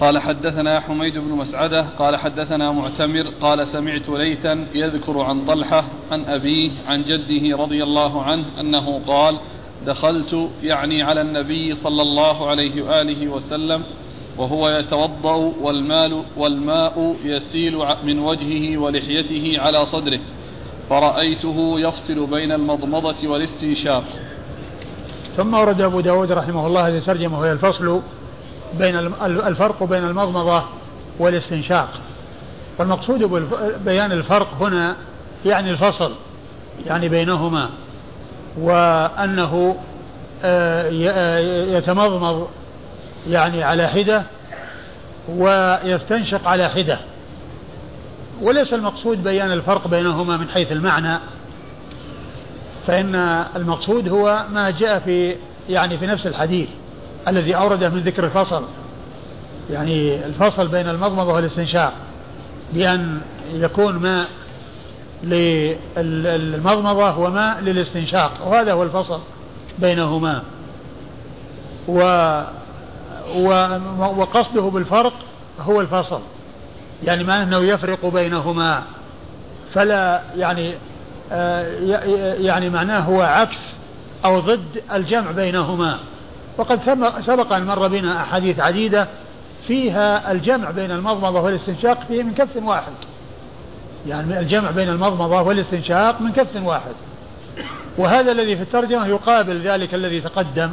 قال حدثنا حميد بن مسعدة قال حدثنا معتمر قال سمعت ليثا يذكر عن طلحة عن أبيه عن جده رضي الله عنه أنه قال دخلت يعني على النبي صلى الله عليه وآله وسلم وهو يتوضأ والمال والماء يسيل من وجهه ولحيته على صدره. فرأيته يفصل بين المضمضة والاستنشاق. ثم ورد أبو داود رحمه الله هذه الترجمة وهي الفصل بين الفرق بين المضمضة والاستنشاق. والمقصود ببيان الفرق هنا يعني الفصل يعني بينهما وأنه آه، آه، يتمضمض يعني على حدة ويستنشق على حدة. وليس المقصود بيان الفرق بينهما من حيث المعنى فإن المقصود هو ما جاء في يعني في نفس الحديث الذي أورده من ذكر الفصل. يعني الفصل بين المضمضة والاستنشاق بأن يكون ماء للمضمضة وماء للاستنشاق وهذا هو الفصل بينهما. و وقصده بالفرق هو الفصل. يعني ما أنه يفرق بينهما. فلا يعني آه، يعني معناه هو عكس أو ضد الجمع بينهما. وقد سبق أن مر بنا أحاديث عديدة فيها الجمع بين المضمضة والاستنشاق فيه من كف واحد. يعني الجمع بين المضمضة والاستنشاق من كف واحد. وهذا الذي في الترجمة يقابل ذلك الذي تقدم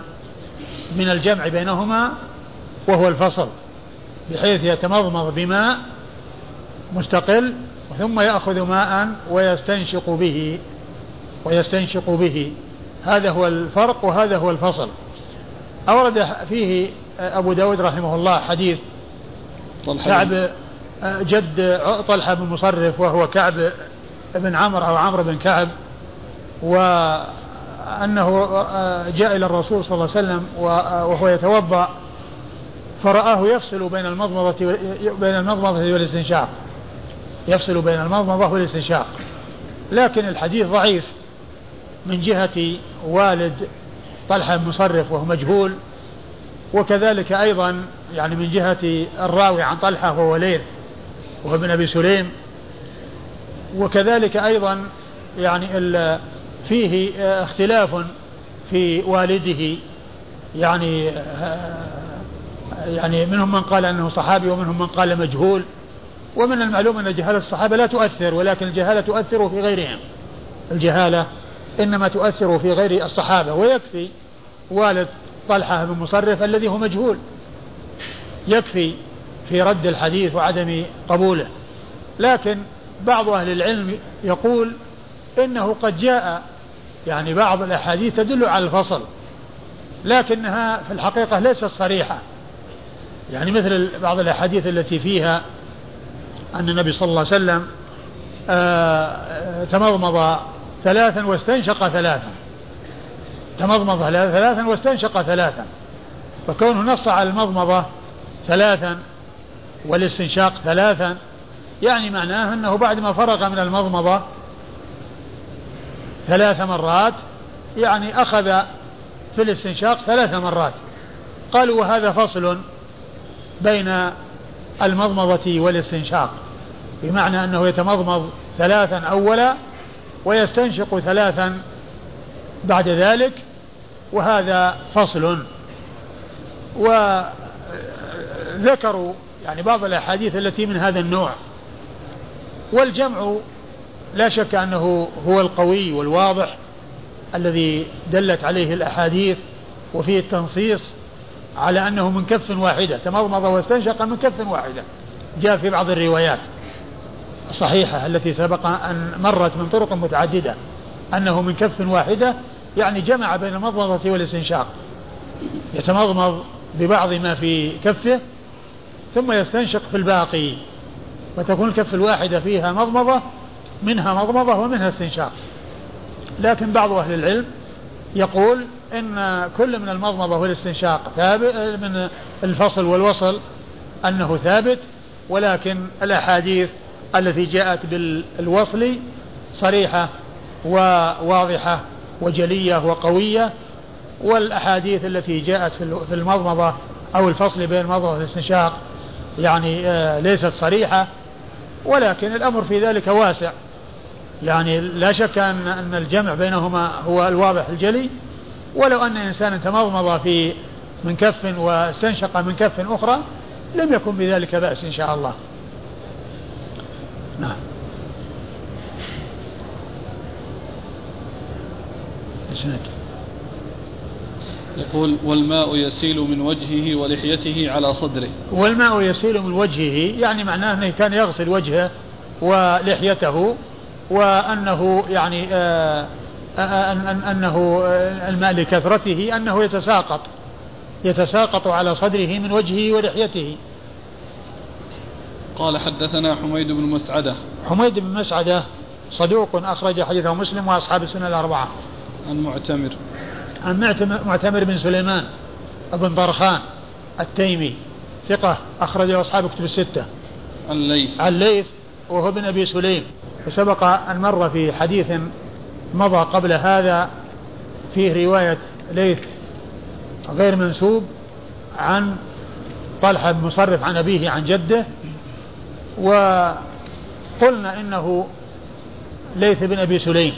من الجمع بينهما وهو الفصل. بحيث يتمضمض بماء مستقل ثم يأخذ ماء ويستنشق به ويستنشق به. هذا هو الفرق وهذا هو الفصل. أورد فيه أبو داود رحمه الله حديث كعب جد طلحة بن مصرف وهو كعب بن عمرو أو عمرو بن كعب وأنه جاء إلى الرسول صلى الله عليه وسلم وهو يتوضأ فرآه يفصل بين المضمضة بين المضمضة والاستنشاق. يفصل بين المضمضة والاستنشاق لكن الحديث ضعيف من جهة والد طلحة مصرف وهو مجهول وكذلك أيضا يعني من جهة الراوي عن طلحة وهو ليث وهو ابن أبي سليم وكذلك أيضا يعني فيه اختلاف في والده يعني يعني منهم من قال أنه صحابي ومنهم من قال مجهول. ومن المعلوم أن جهالة الصحابة لا تؤثر ولكن الجهالة تؤثر في غيرهم. الجهالة إنما تؤثر في غير الصحابة. ويكفي والد طلحة بن مصرف الذي هو مجهول. يكفي في رد الحديث وعدم قبوله. لكن بعض أهل العلم يقول إنه قد جاء يعني بعض الأحاديث تدل على الفصل لكنها في الحقيقة ليست صريحة. يعني مثل بعض الأحاديث التي فيها أن النبي صلى الله عليه وسلم آه، تمضمض ثلاثا واستنشق ثلاثا. تمضمض ثلاثا واستنشق ثلاثا. فكونه نص على المضمضة ثلاثا والاستنشاق ثلاثا يعني معناه أنه بعد ما فرغ من المضمضة ثلاث مرات يعني أخذ في الاستنشاق ثلاث مرات. قالوا وهذا فصل بين المضمضة والاستنشاق بمعنى أنه يتمضمض ثلاثا أولا ويستنشق ثلاثا بعد ذلك وهذا فصل. وذكروا يعني بعض الأحاديث التي من هذا النوع. والجمع لا شك أنه هو القوي والواضح الذي دلت عليه الأحاديث وفيه التنصيص على أنه من كف واحدة تمضمض واستنشق من كف واحدة. جاء في بعض الروايات الصحيحة التي سبق أن مرت من طرق متعددة أنه من كف واحدة يعني جمع بين المضمضة والاستنشاق. يتمضمض ببعض ما في كفه ثم يستنشق في الباقي. فتكون الكف الواحدة فيها مضمضة منها مضمضة ومنها استنشاق. لكن بعض أهل العلم يقول إن كل من المضمضة والاستنشاق ثابت من الفصل والوصل أنه ثابت ولكن الأحاديث التي جاءت بالوصل صريحة وواضحة وجلية وقوية والأحاديث التي جاءت في المضمضة أو الفصل بين المضمضة والاستنشاق يعني آه، ليست صريحة ولكن الأمر في ذلك واسع. يعني لا شك أن الجمع بينهما هو الواضح الجلي. ولو أن إنسانا تمضمض في من كف واستنشق من كف أخرى لم يكن بذلك بأس إن شاء الله. نعم. إسناد. يقول والماء يسيل من وجهه ولحيته على صدره. والماء يسيل من وجهه يعني معناه أنه كان يغسل وجهه ولحيته وأنه يعني آه أنه الماء لكثرته أنه يتساقط. يتساقط على صدره من وجهه ولحيته. قال حدثنا حميد بن مسعدة. حميد بن مسعدة صدوق أخرج حديثه مسلم وأصحاب السنة الأربعة. عن معتمر. عن معتمر بن سليمان بن طرخان التيمي ثقة أخرجه أصحاب كتب الستة. الليث. الليث وهو ابن أبي سليم. وسبق أن مر في حديث مضى قبل هذا فيه رواية ليث غير منسوب عن طلحة بن مصرف عن أبيه عن جده وقلنا إنه ليث بن أبي سليم.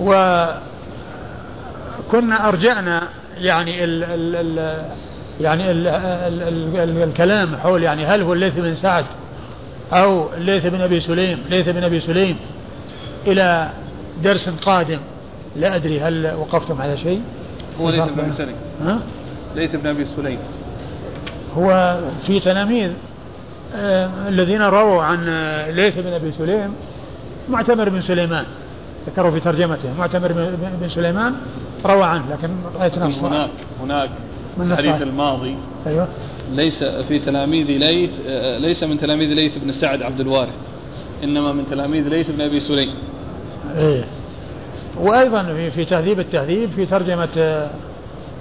وكنا أرجعنا يعني ال ال ال يعني ال ال ال الكلام حول يعني هل هو الليث بن سعد أو الليث بن أبي سليم ليث بن أبي سليم إلى درس قادم. لا أدري هل وقفتم على شيء؟ هو ليث بن سليم ها؟ ليث بن أبي سليم. هو في تلاميذ آه الذين رووا عن ليث بن أبي سليم معتمر بن سليمان. ذكروا في ترجمته معتمر بن سليمان روى عنه لكن رأيت نص هناك هناك من الحديث الماضي. أيوه. ليس في تلاميذ ليث آه، ليس من تلاميذ ليث بن سعد عبد الوارث إنما من تلاميذ ليث بن أبي سليم. إيه. وأيضا في في تهذيب التهذيب في ترجمة آه،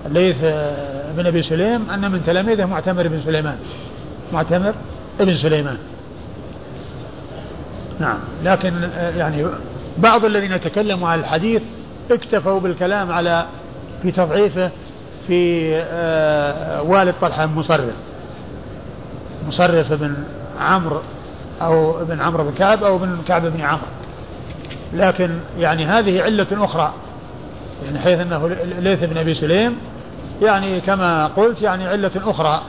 ليث آه، بن أبي سليم أن من تلاميذه معتمر بن سليمان. معتمر ابن سليمان. نعم. لكن يعني بعض الذين تكلموا على الحديث اكتفوا بالكلام على في تضعيفه في آه، والد طلحة مصرف. مصرف بن عمرو أو ابن عمرو بن كعب أو ابن كعب بن عمرو. لكن يعني هذه علة أخرى. يعني حيث أنه ليث بن أبي سليم يعني كما قلت يعني علة أخرى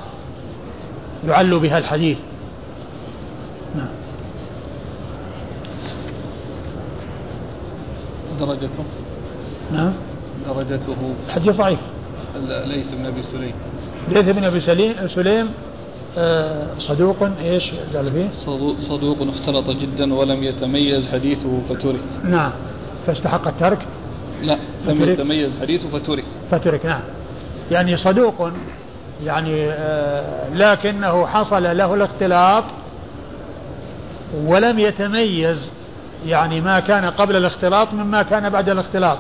يعل بها الحديث. نعم. درجته؟ نعم. درجته؟ حديث ضعيف. ليث بن أبي سليم. ليث بن أبي سليم سليم صدوق إيش قال فيه؟ صدوق اختلط جدا ولم يتميز حديثه فترك. نعم. فاستحق الترك؟ لا لم فترك. يتميز حديثه فترك. فترك نعم. يعني صدوق يعني آه لكنه حصل له الاختلاط ولم يتميز يعني ما كان قبل الاختلاط مما كان بعد الاختلاط.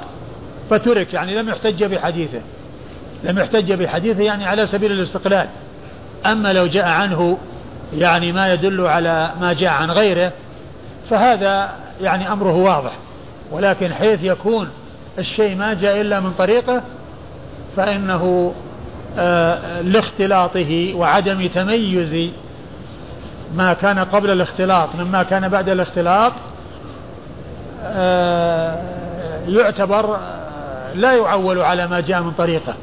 فترك يعني لم يحتج بحديثه. لم يحتج بحديثه يعني على سبيل الاستقلال. أما لو جاء عنه يعني ما يدل على ما جاء عن غيره فهذا يعني أمره واضح. ولكن حيث يكون الشيء ما جاء إلا من طريقه فإنه آه لاختلاطه وعدم تميز ما كان قبل الاختلاط مما كان بعد الاختلاط آه يعتبر آه، لا يعول على ما جاء من طريقه.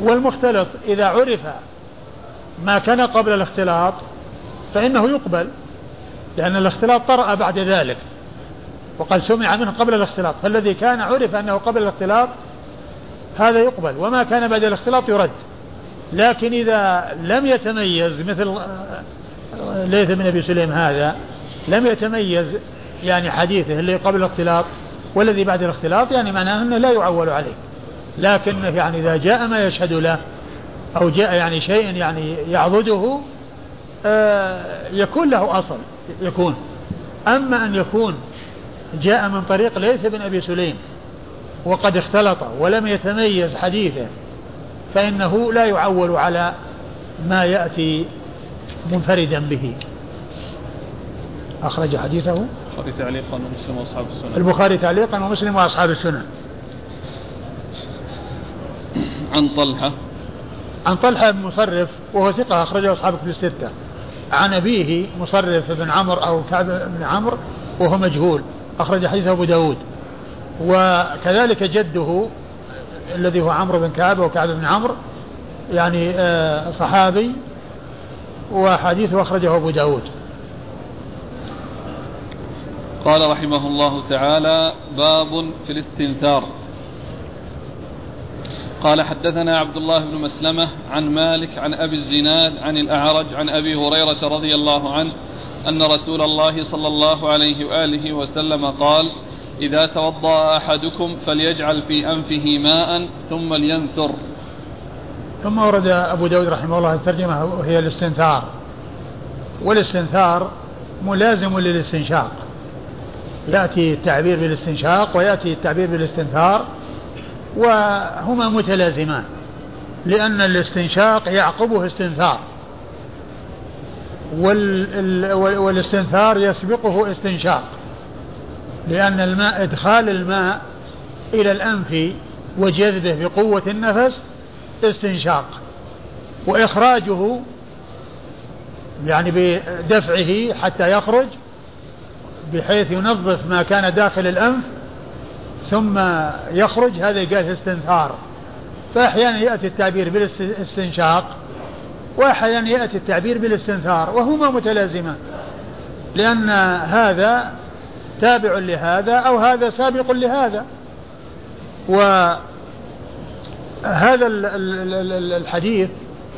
والمختلط إذا عرف ما كان قبل الاختلاط فإنه يقبل لأن الاختلاط طرأ بعد ذلك وقد سمع منه قبل الاختلاط فالذي كان عرف أنه قبل الاختلاط هذا يقبل وما كان بعد الاختلاط يرد لكن إذا لم يتميز مثل ليث بن أبي سليم هذا لم يتميز يعني حديثه اللي قبل الاختلاط والذي بعد الاختلاط يعني معناه أنه لا يعول عليه لكنه يعني إذا جاء ما يشهد له أو جاء يعني شيء يعني يعضده آه يكون له أصل يكون. أما أن يكون جاء من طريق ليس بن أبي سليم وقد اختلط ولم يتميز حديثه فإنه لا يعول على ما يأتي منفردا به. أخرج حديثه؟ البخاري تعليقا ومسلم وأصحاب السنن البخاري تعليقا ومسلم وأصحاب السنن عن طلحة عن طلحة بن مصرف وهو ثقة أخرجه أصحاب كتب الستة. عن أبيه مصرف بن عمرو أو كعب بن عمرو وهو مجهول. أخرج حديثه أبو داود. وكذلك جده الذي هو عمرو بن كعب وكعب بن عمرو يعني آه، صحابي وحديثه أخرجه أبو داود. قال رحمه الله تعالى باب في الاستنثار. قال حدثنا عبد الله بن مسلمة عن مالك عن أبي الزناد عن الأعرج عن أبي هريرة رضي الله عنه أن رسول الله صلى الله عليه وآله وسلم قال إذا توضأ أحدكم فليجعل في أنفه ماء ثم لينثر. ثم ورد أبو داود رحمه الله الترجمة وهي الاستنثار. والاستنثار ملازم للاستنشاق. يأتي التعبير بالاستنشاق ويأتي التعبير بالاستنثار. وهما متلازمان لأن الاستنشاق يعقبه استنثار والاستنثار يسبقه استنشاق لأن الماء إدخال الماء إلى الأنف وجذبه بقوة النفس استنشاق وإخراجه يعني بدفعه حتى يخرج بحيث ينظف ما كان داخل الأنف ثم يخرج هذا قال استنثار. فأحيانا يأتي التعبير بالاستنشاق وأحيانا يأتي التعبير بالاستنثار وهما متلازمان. لأن هذا تابع لهذا أو هذا سابق لهذا. وهذا الحديث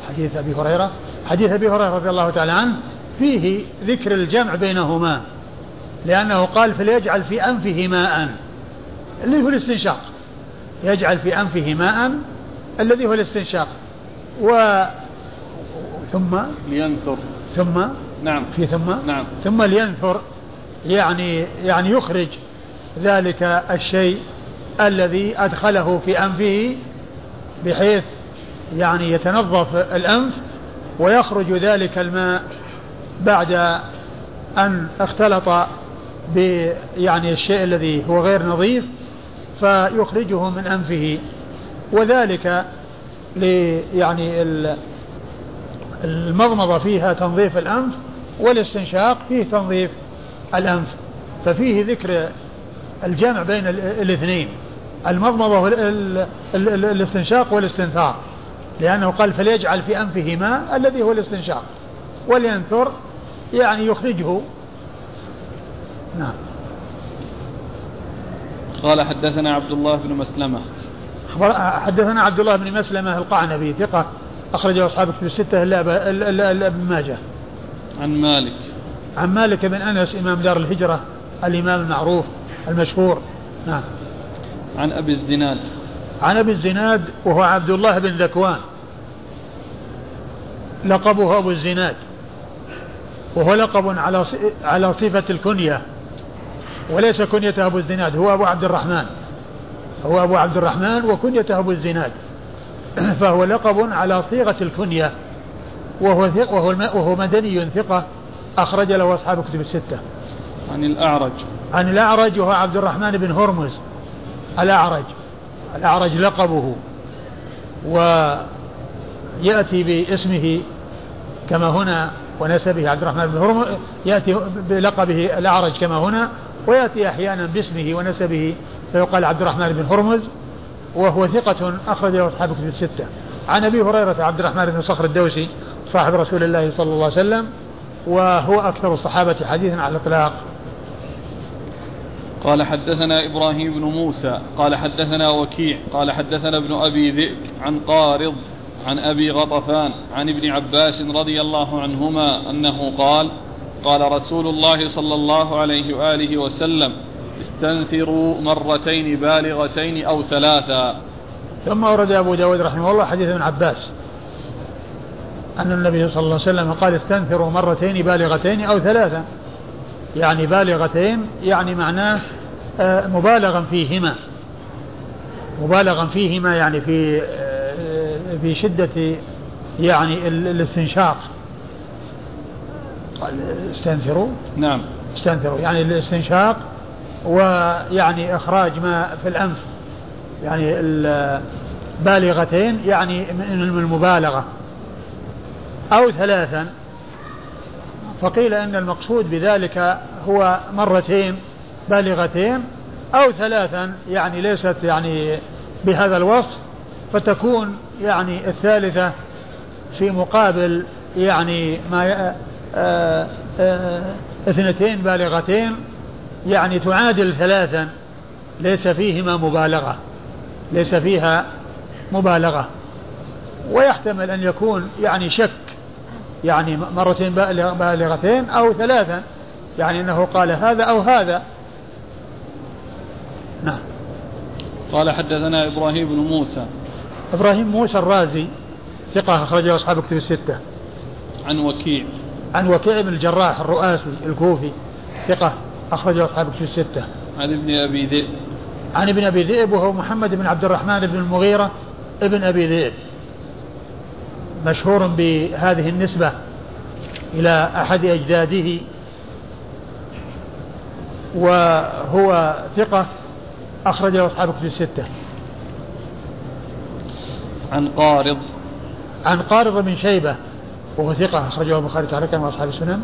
حديث أبي هريرة حديث أبي هريرة رضي الله تعالى عنه فيه ذكر الجمع بينهما لأنه قال فليجعل في أنفه ماء. اللي هو الاستنشاق. يجعل في أنفه ماء الذي هو الاستنشاق. و ثم لينثر. ثم نعم. في ثم نعم. ثم لينثر. يعني يعني يخرج ذلك الشيء الذي أدخله في أنفه بحيث يعني يتنظف الأنف ويخرج ذلك الماء بعد أن اختلط ب يعني الشيء الذي هو غير نظيف. فيخرجه من أنفه. وذلك يعني المضمضة فيها تنظيف الأنف والاستنشاق فيه تنظيف الأنف. ففيه ذكر الجمع بين الاثنين المضمضة والاستنشاق والاستنثار لأنه قال فليجعل في أنفه ماء الذي هو الاستنشاق ولينثر يعني يخرجه. نعم. قال حدثنا عبد الله بن مسلمة. حدثنا عبد الله بن مسلمة القعنبي ثقة أخرجه أصحاب الكتب الستة إلا ابن ماجه. عن مالك. عن مالك بن أنس إمام دار الهجرة الإمام المعروف المشهور. نعم. عن أبي الزناد. عن أبي الزناد وهو عبد الله بن ذكوان. لقبه أبو الزناد. وهو لقب على على صفة الكنية. وليس كنيته أبو الزناد هو أبو عبد الرحمن هو أبو عبد الرحمن وكنيته أبو الزناد *clears throat* فهو لقب على صيغة الكنية وهو ثق وهو, وهو مدني ثقة أخرج له أصحاب الكتب الستة. عن الأعرج. عن الأعرج وهو عبد الرحمن بن هرمز. الأعرج. الأعرج لقبه ويأتي باسمه كما هنا ونسبه عبد الرحمن بن هرمز يأتي بلقبه الأعرج كما هنا ويأتي أحيانا باسمه ونسبه فيقال عبد الرحمن بن هرمز وهو ثقة أخرج له أصحاب كتب الستة. عن أبي هريرة عبد الرحمن بن صخر الدوسي صاحب رسول الله صلى الله عليه وسلم وهو أكثر الصحابة حديثا على الإطلاق. قال حدثنا إبراهيم بن موسى قال حدثنا وكيع قال حدثنا ابن أبي ذئب عن قارض عن أبي غطفان عن ابن عباس رضي الله عنهما أنه قال قال رسول الله صلى الله عليه وآله وسلم استنثروا مرتين بالغتين أو ثلاثا. ثم ورد أبو داود رحمه الله حديث ابن عباس أن النبي صلى الله عليه وسلم قال استنثروا مرتين بالغتين أو ثلاثة يعني بالغتين يعني معناه آه، مبالغا فيهما. مبالغا فيهما يعني في آه، في شدة يعني الاستنشاق. قال استنثروا نعم. استنثروا يعني الاستنشاق ويعني إخراج ما في الأنف يعني بالغتين يعني من المبالغة. أو ثلاثا فقيل أن المقصود بذلك هو مرتين بالغتين. أو ثلاثا يعني ليست يعني بهذا الوصف فتكون يعني الثالثة في مقابل يعني ما اثنتين بالغتين يعني تعادل ثلاثا ليس فيهما مبالغة ليس فيها مبالغة. ويحتمل أن يكون يعني شك يعني مرتين بالغتين أو ثلاثا يعني أنه قال هذا أو هذا. نعم. قال حدثنا إبراهيم بن موسى. إبراهيم موسى الرازي ثقة أخرجه أصحاب كتب الستة. عن وكيع. عن وكيع بن الجراح الرؤاسي الكوفي ثقة أخرجه أصحاب كتب الستة. عن ابن أبي ذئب. عن ابن أبي ذئب وهو محمد بن عبد الرحمن بن المغيرة ابن أبي ذئب. مشهور بهذه النسبة إلى أحد أجداده. وهو ثقة أخرج له أصحاب كتب الستة. عن قارض. عن قارض بن شيبة وهو ثقة أخرجه البخاري تعالى كان أصحاب السنن.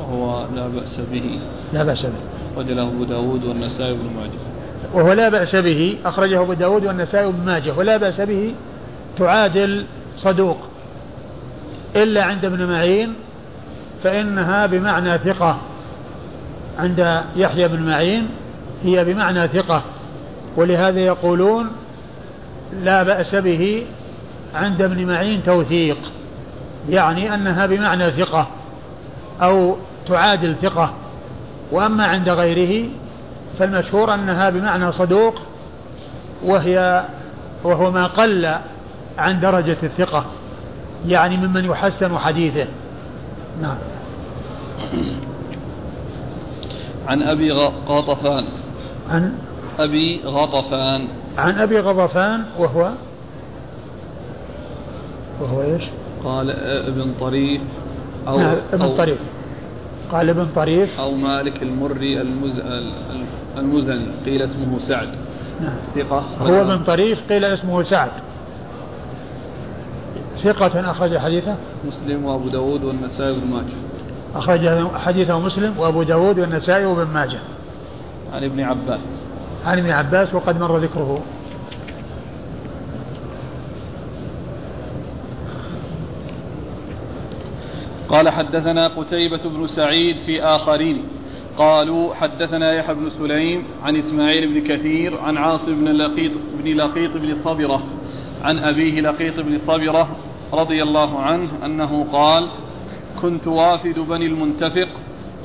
وهو لا بأس به. لا بأس به. أخرج له أبو داود والنسائي بن ماجه. وهو لا بأس به أخرجه أبو داود والنسائي بن ماجه. ولا بأس به تعادل صدوق. إلا عند ابن معين فإنها بمعنى ثقة. عند يحيى بن معين هي بمعنى ثقة. ولهذا يقولون لا بأس به عند ابن معين توثيق. يعني أنها بمعنى ثقة أو تعادل ثقة وأما عند غيره فالمشهور أنها بمعنى صدوق وهي وهو ما قل عن درجة الثقة يعني ممن يحسن حديثه. نعم. عن أبي غطفان. عن؟ أبي غطفان. عن أبي غطفان وهو؟ وهو إيش؟ قال ابن طريف أو نعم ابن أو طريف. قال ابن طريف. أو مالك المري المز... المزني قيل اسمه سعد. نعم. ثقة. هو ابن طريف قيل اسمه سعد. ثقة أخرج حديثه؟ مسلم وأبو داود والنسائي وابن ماجه. أخرج حديثه مسلم وأبو داود والنسائي وابن ماجه. عن ابن عباس. عن ابن عباس وقد مر ذكره. قال حدثنا قتيبة بن سعيد في آخرين. قالوا حدثنا يحيى بن سليم عن إسماعيل بن كثير عن عاصم بن لقيط بن لقيط بن صبرة عن أبيه لقيط بن صبرة رضي الله عنه أنه قال كنت وافد بني المنتفق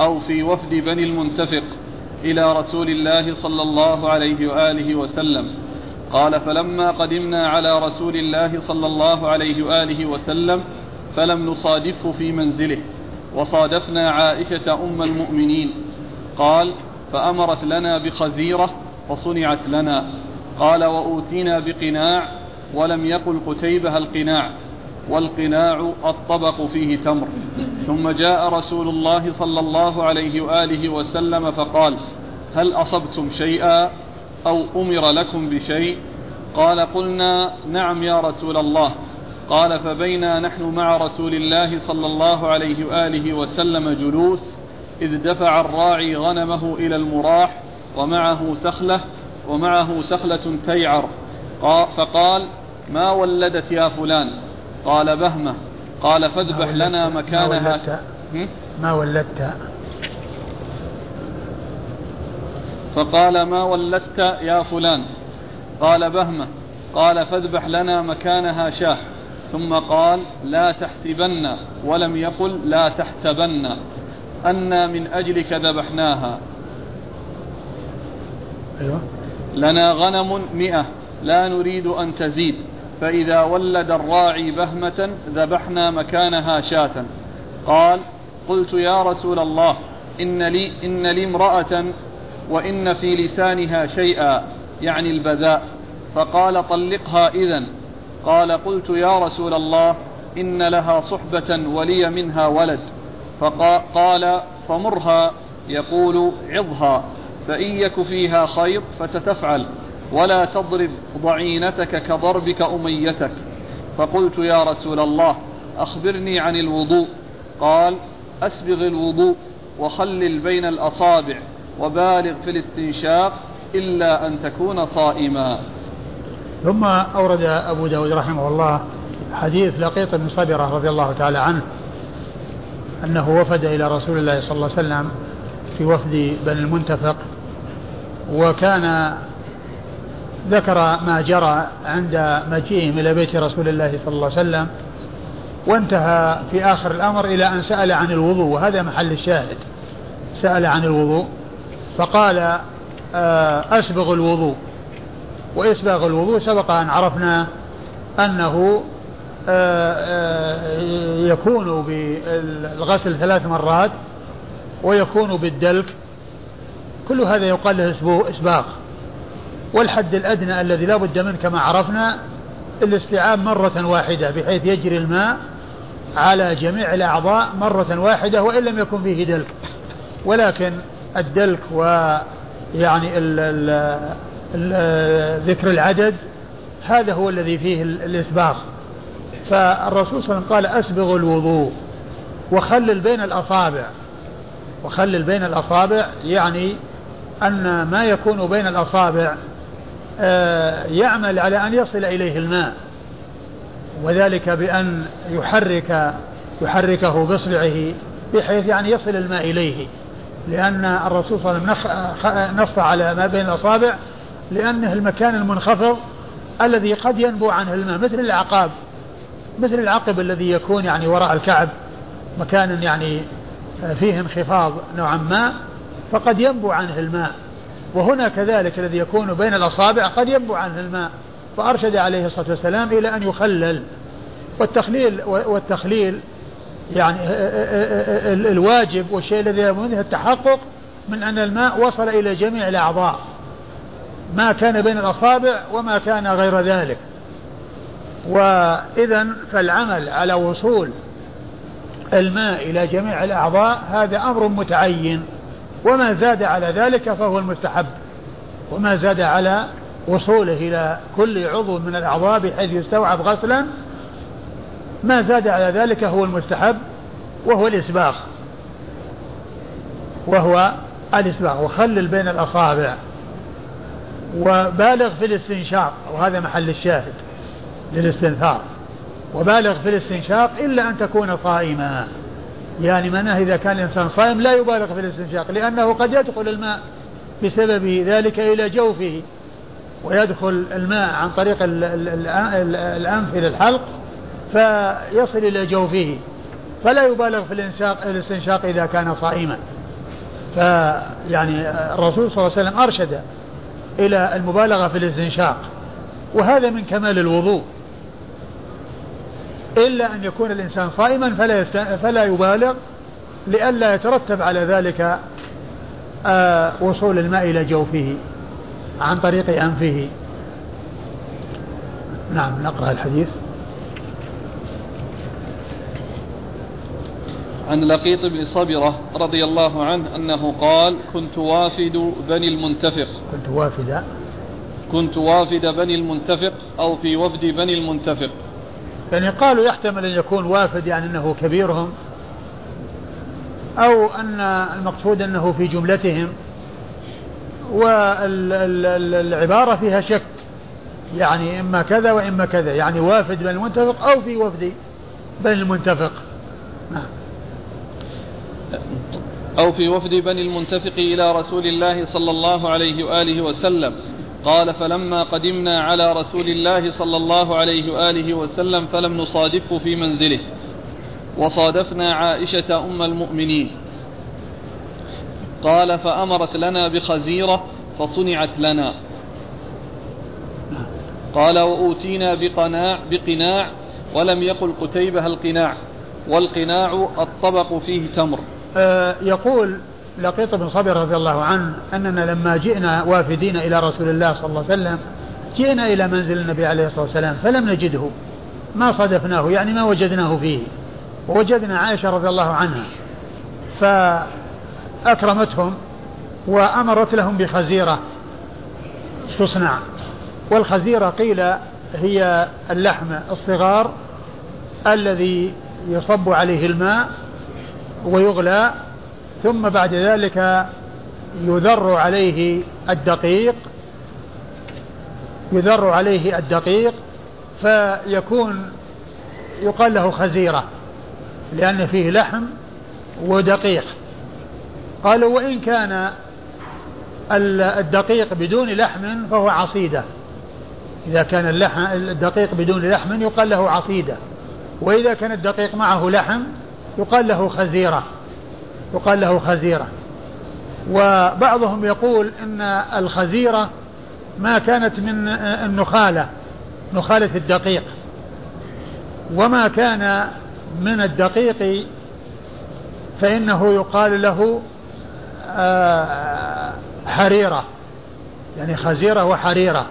أو في وفد بني المنتفق إلى رسول الله صلى الله عليه وآله وسلم. قال فلما قدمنا على رسول الله صلى الله عليه وآله وسلم فلم نصادفه في منزله. وصادفنا عائشة أم المؤمنين. قال فأمرت لنا بخزيرة فصنعت لنا. قال وأوتينا بقناع ولم يقل قتيبة القناع. والقناع الطبق فيه تمر. ثم جاء رسول الله صلى الله عليه وآله وسلم فقال هل أصبتم شيئا أو أمر لكم بشيء؟ قال قلنا نعم يا رسول الله. قال فبينا نحن مع رسول الله صلى الله عليه وآله وسلم جلوس إذ دفع الراعي غنمه إلى المراح ومعه سخلة ومعه سخلة تيعر. فقال ما ولدت يا فلان؟ قال بهمة. قال فاذبح لنا مكانها. ما ولدت؟ فقال ما ولدت يا فلان؟ قال بهمة. قال فاذبح لنا مكانها شاه. ثم قال لا تحسبن ولم يقل لا تحسبن أنا من أجلك ذبحناها. أيوة. لنا غنم مئة لا نريد أن تزيد. فإذا ولد الراعي بهمة ذبحنا مكانها شاة. قال قلت يا رسول الله إن لي, إن لي امرأة وإن في لسانها شيئا يعني البذاء. فقال طلقها إذا قال قلت يا رسول الله إن لها صحبة ولي منها ولد. فقال فمرها يقول عظها فإن يك فيها خير فستفعل ولا تضرب ضعينتك كضربك أميتك. فقلت يا رسول الله أخبرني عن الوضوء. قال أسبغ الوضوء وخلل بين الأصابع وبالغ في الاستنشاق إلا أن تكون صائما. ثم أورد أبو داود رحمه الله حديث لقيط بن صبرة رضي الله تعالى عنه أنه وفد إلى رسول الله صلى الله عليه وسلم في وفد بني المنتفق وكان ذكر ما جرى عند مجيئهم إلى بيت رسول الله صلى الله عليه وسلم وانتهى في آخر الأمر إلى أن سأل عن الوضوء وهذا محل الشاهد سأل عن الوضوء فقال آه، أسبغ الوضوء. وإسباغ الوضوء سبق أن عرفنا أنه آه، آه، يكون بالغسل ثلاث مرات ويكون بالدلك. كل هذا يقال له إسباغ. والحد الأدنى الذي لا بد منه كما عرفنا الاستيعاب مرة واحدة بحيث يجري الماء على جميع الأعضاء مرة واحدة وإن لم يكن فيه دلك. ولكن الدلك ويعني ال ال ذكر العدد هذا هو الذي فيه الإسباغ فالرسول صلى الله عليه وسلم قال أسبغ الوضوء وخلل بين الأصابع. وخلل بين الأصابع يعني أن ما يكون بين الأصابع آه، يعمل على أن يصل إليه الماء. وذلك بأن يحرك يحركه بإصبعه بحيث يعني يصل الماء إليه. لأن الرسول صلى الله عليه وسلم نص على ما بين الأصابع لأنه المكان المنخفض الذي قد ينبو عنه الماء مثل الأعقاب مثل العقب الذي يكون يعني وراء الكعب مكان يعني فيه انخفاض نوعا ما فقد ينبو عنه الماء. وهنا كذلك الذي يكون بين الأصابع قد ينبو عنه الماء. فأرشد عليه الصلاة والسلام إلى أن يخلل. والتخليل والتخليل يعني الواجب والشيء الذي منه التحقق من أن الماء وصل إلى جميع الأعضاء. ما كان بين الأصابع وما كان غير ذلك. وإذا فالعمل على وصول الماء إلى جميع الأعضاء هذا أمر متعين وما زاد على ذلك فهو المستحب وما زاد على وصوله إلى كل عضو من الأعضاء بحيث يستوعب غسلا ما زاد على ذلك هو المستحب وهو الإسباغ. وهو الإسباغ وخلل بين الأصابع. وبالغ في الاستنشاق وهذا محل الشاهد للاستنثار. وبالغ في الاستنشاق إلا أن تكون صائما. يعني معناه إذا كان الإنسان صائم لا يبالغ في الاستنشاق لأنه قد يدخل الماء بسبب ذلك إلى جوفه ويدخل الماء عن طريق الأنف إلى الحلق فيصل إلى جوفه. فلا يبالغ في الاستنشاق إذا كان صائما. فيعني الرسول صلى الله عليه وسلم أرشد إلى المبالغة في الاستنشاق وهذا من كمال الوضوء. إلا أن يكون الإنسان صائما فلا, فلا يبالغ لئلا يترتب على ذلك آه وصول الماء إلى جوفه عن طريق أنفه. نعم نقرأ الحديث. عن لقيط بن صبرة رضي الله عنه أنه قال كنت وافد بني المنتفق. كنت وافد. كنت وافد بني المنتفق أو في وفد بني المنتفق. يعني قالوا يحتمل أن يكون وافد يعني أنه كبيرهم أو أن المقصود أنه في جملتهم والعبارة فيها شك يعني إما كذا وإما كذا يعني وافد بني المنتفق أو في وفد بني المنتفق. نعم. أو في وفد بني المنتفق إلى رسول الله صلى الله عليه وآله وسلم. قال فلما قدمنا على رسول الله صلى الله عليه وآله وسلم فلم نصادفه في منزله. وصادفنا عائشة أم المؤمنين. قال فأمرت لنا بخزيرة فصنعت لنا. قال وأوتينا بقناع بقناع ولم يقل قتيبة القناع. والقناع الطبق فيه تمر. يقول لقيط بن صبر رضي الله عنه أننا لما جئنا وافدين إلى رسول الله صلى الله عليه وسلم جئنا إلى منزل النبي عليه الصلاة والسلام فلم نجده ما صادفناه يعني ما وجدناه فيه. ووجدنا عائشة رضي الله عنها فأكرمتهم وأمرت لهم بخزيرة تصنع. والخزيرة قيل هي اللحم الصغار الذي يصب عليه الماء ويغلى ثم بعد ذلك يذر عليه الدقيق يذر عليه الدقيق فيكون يقال له خزيرة لأن فيه لحم ودقيق. قالوا وإن كان الدقيق بدون لحم فهو عصيدة. إذا كان اللحم الدقيق بدون لحم يقال له عصيدة. وإذا كان الدقيق معه لحم يقال له خزيرة. يقال له خزيرة. وبعضهم يقول إن الخزيرة ما كانت من النخالة نخالة الدقيق. وما كان من الدقيق فإنه يقال له آه، حريرة. يعني خزيرة وحريرة.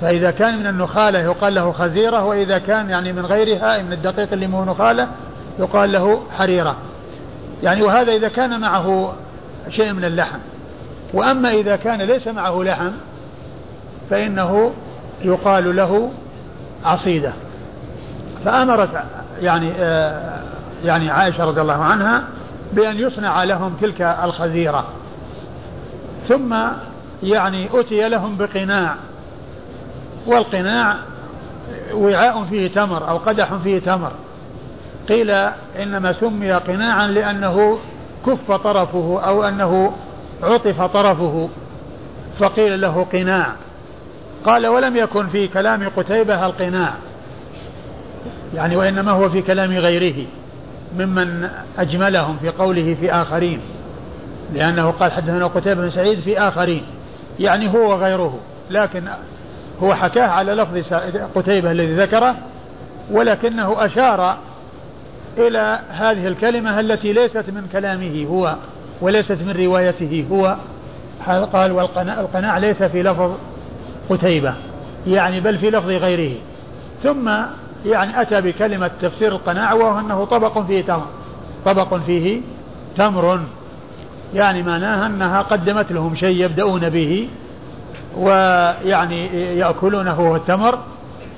فإذا كان من النخالة يقال له خزيرة وإذا كان يعني من غيرها من الدقيق اللي مو نخالة يقال له حريرة. يعني وهذا إذا كان معه شيء من اللحم. وأما إذا كان ليس معه لحم فإنه يقال له عصيدة. فأمرت يعني آه يعني عائشة رضي الله عنها بأن يصنع لهم تلك الخزيرة. ثم يعني أتي لهم بقناع. والقناع وعاء فيه تمر أو قدح فيه تمر. قيل إنما سمي قناعا لأنه كف طرفه أو أنه عطف طرفه فقيل له قناع. قال ولم يكن في كلام قتيبة القناع. يعني وإنما هو في كلام غيره ممن أجملهم في قوله في آخرين لأنه قال حدثنا قتيبة بن سعيد في آخرين. يعني هو وغيره لكن هو حكاه على لفظ قتيبة الذي ذكره ولكنه أشار إلى هذه الكلمة التي ليست من كلامه هو وليست من روايته هو. قال والقناع القناع ليس في لفظ قتيبة يعني بل في لفظ غيره. ثم يعني أتى بكلمة تفسير القناع وهو أنه طبق فيه تمر طبق فيه تمر. يعني معناها أنها قدمت لهم شيء يبدأون به ويعني يأكلونه هو التمر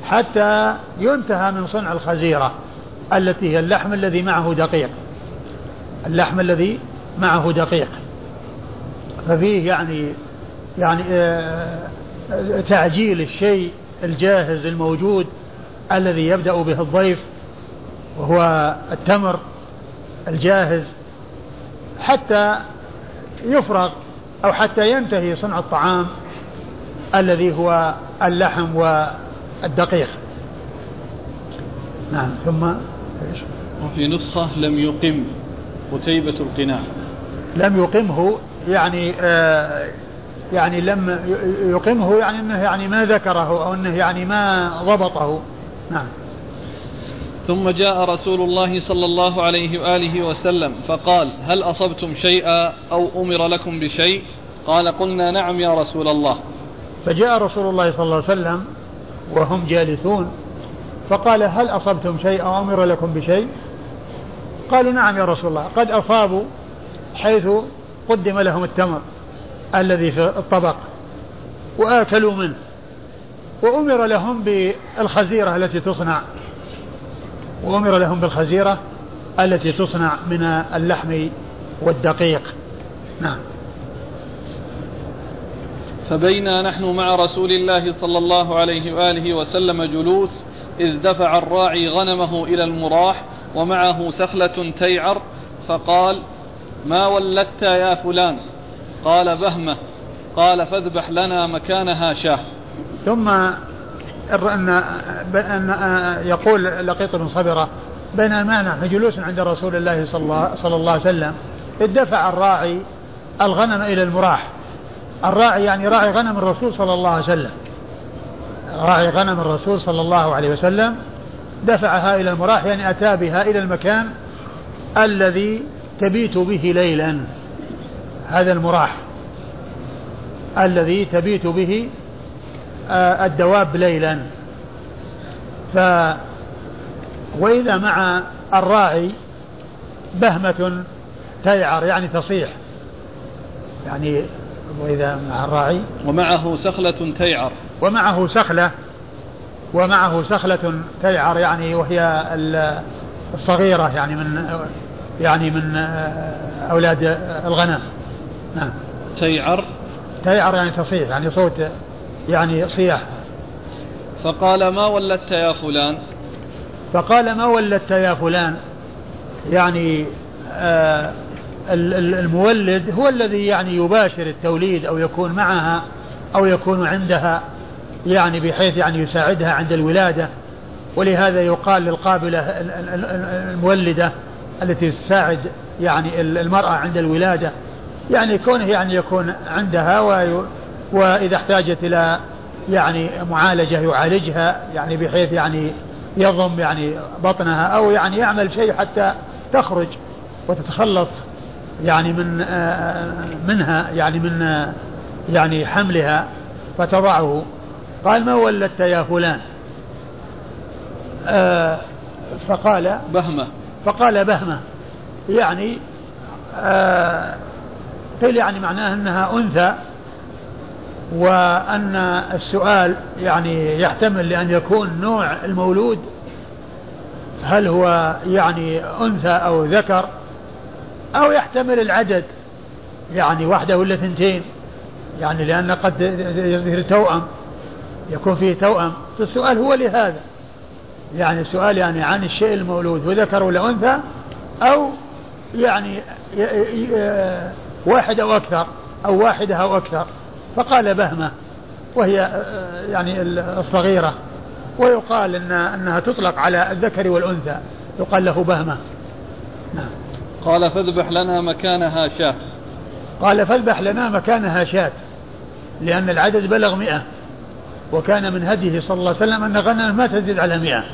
حتى ينتهى من صنع الخزيرة. التي هي اللحم الذي معه دقيق. اللحم الذي معه دقيق. ففيه يعني يعني آه، تعجيل الشيء الجاهز الموجود الذي يبدأ به الضيف وهو التمر الجاهز حتى يفرغ أو حتى ينتهي صنع الطعام الذي هو اللحم والدقيق. نعم ثم وفي نسخة لم يقم قتيبة القناع. لم يقمه يعني آه يعني لم يقمه يعني إنه يعني ما ذكره أو إنه يعني ما ضبطه. نعم. ثم جاء رسول الله صلى الله عليه وآله وسلم فقال هل أصبتم شيئا أو أمر لكم بشيء؟ قال قلنا نعم يا رسول الله. فجاء رسول الله صلى الله عليه وسلم وهم جالسون. فقال هل أصبتم شيء أو أمر لكم بشيء؟ قالوا نعم يا رسول الله قد أصابوا حيث قدم لهم التمر الذي في الطبق وآكلوا منه وأمر لهم بالخزيرة التي تصنع وأمر لهم بالخزيرة التي تصنع من اللحم والدقيق. نعم. فبينا نحن مع رسول الله صلى الله عليه وآله وسلم جلوس إذ دفع الراعي غنمه إلى المراح ومعه سخلة تيعر فقال ما ولدت يا فلان؟ قال بهمة. قال فاذبح لنا مكانها شاه. ثم أن أن يقول لقيط بن صبرة بينما نحن جلوس عند رسول الله صلى الله, صلى الله عليه وسلم. إذ دفع الراعي الغنم إلى المراح. الراعي يعني راعي غنم الرسول صلى الله عليه وسلم. راعي غنم الرسول صلى الله عليه وسلم دفعها إلى المراح يعني أتى بها إلى المكان الذي تبيت به ليلا هذا المراح الذي تبيت به آه، الدواب ليلا. ف وإذا مع الراعي بهمة تيعر يعني تصيح. يعني وإذا مع الراعي ومعه سخلة تيعر. ومعه سخلة ومعه سخلة تيعر يعني وهي الصغيرة يعني من يعني من أولاد الغنم. نعم. تيعر تيعر يعني تصيح يعني صوت يعني صياح. فقال ما ولدت يا فلان؟ فقال ما ولدت يا فلان؟ يعني آه المولد هو الذي يعني يباشر التوليد أو يكون معها أو يكون عندها. يعني بحيث يعني يساعدها عند الولادة ولهذا يقال للقابلة المولدة التي تساعد يعني المرأة عند الولادة يعني كونه يعني يكون عندها وإذا احتاجت إلى يعني معالجة يعالجها يعني بحيث يعني يضم يعني بطنها أو يعني يعمل شيء حتى تخرج وتتخلص يعني من منها يعني من يعني حملها فتضعه. قال ما ولدت يا فلان؟ آه فقال بهمة. فقال بهمة. يعني آه قيل يعني معناه أنها أنثى وأن السؤال يعني يحتمل لأن يكون نوع المولود هل هو يعني أنثى أو ذكر أو يحتمل العدد يعني واحدة ولا ثنتين يعني لأن قد يظهر توأم. يكون فيه توأم. فالسؤال هو لهذا. يعني السؤال يعني عن الشيء المولود وذكر ولا أنثى أو يعني واحد أو أكثر أو واحدة أو أكثر. فقال بهمة وهي يعني الصغيرة. ويقال إن أنها تطلق على الذكر والأنثى. يقال له بهمة. نعم. قال فاذبح لنا مكانها شاة. قال فاذبح لنا مكانها شاة لأن العدد بلغ مئة. وكان من هديه صلى الله عليه وسلم أن غنم ما تزيد على مئة.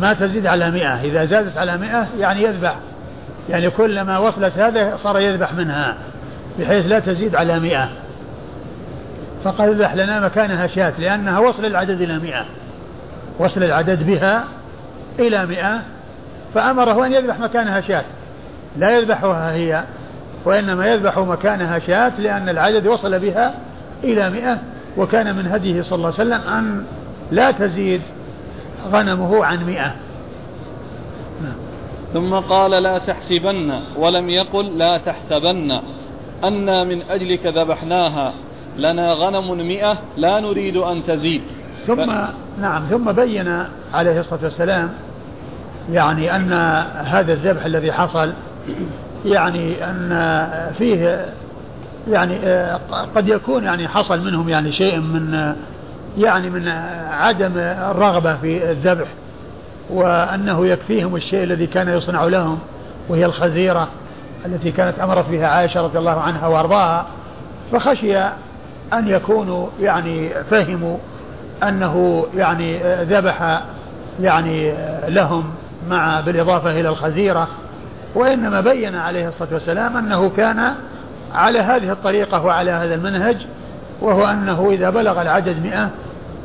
ما تزيد على مئة. إذا زادت على مئة يعني يذبح. يعني كلما وصلت هذا صار يذبح منها بحيث لا تزيد على مئة. فقال اذبح لنا مكانها شاة لأنها وصل العدد إلى مئة. وصل العدد بها إلى مئة. فأمره أن يذبح مكانها شاة لا يذبحها هي وإنما يذبح مكانها شاة لأن العدد وصل بها إلى مئة. وكان من هديه صلى الله عليه وسلم أن لا تزيد غنمه عن مئة. ثم قال لا تحسبن ولم يقل لا تحسبن أنا من أجلك ذبحناها لنا غنم مئة لا نريد أن تزيد ثم ف... نعم ثم بين عليه الصلاة والسلام يعني أن هذا الذبح الذي حصل يعني أن فيه يعني قد يكون يعني حصل منهم يعني شيء من يعني من عدم الرغبة في الذبح وأنه يكفيهم الشيء الذي كان يصنع لهم وهي الخزيرة التي كانت أمرت بها عائشة رضي الله عنها وأرضاها. فخشي أن يكونوا يعني فهموا أنه يعني ذبح يعني لهم مع بالإضافة إلى الخزيرة. وإنما بين عليه الصلاة والسلام أنه كان على هذه الطريقة وعلى هذا المنهج وهو أنه إذا بلغ العدد مئة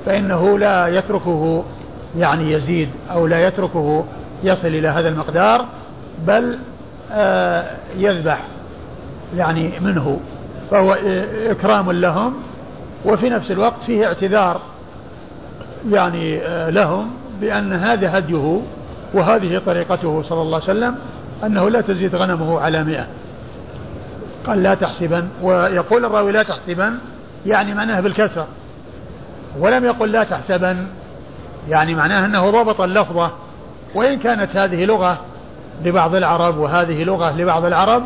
فإنه لا يتركه يعني يزيد أو لا يتركه يصل إلى هذا المقدار بل آه يذبح يعني منه فهو إكرام لهم وفي نفس الوقت فيه اعتذار يعني آه لهم بأن هذا هديه وهذه طريقته صلى الله عليه وسلم أنه لا تزيد غنمه على مئة. قال لا تحسبن ويقول الراوي لا تحسبن يعني معناه بالكسر. ولم يقل لا تحسبن يعني معناه أنه ضبط اللفظة. وإن كانت هذه لغة لبعض العرب وهذه لغة لبعض العرب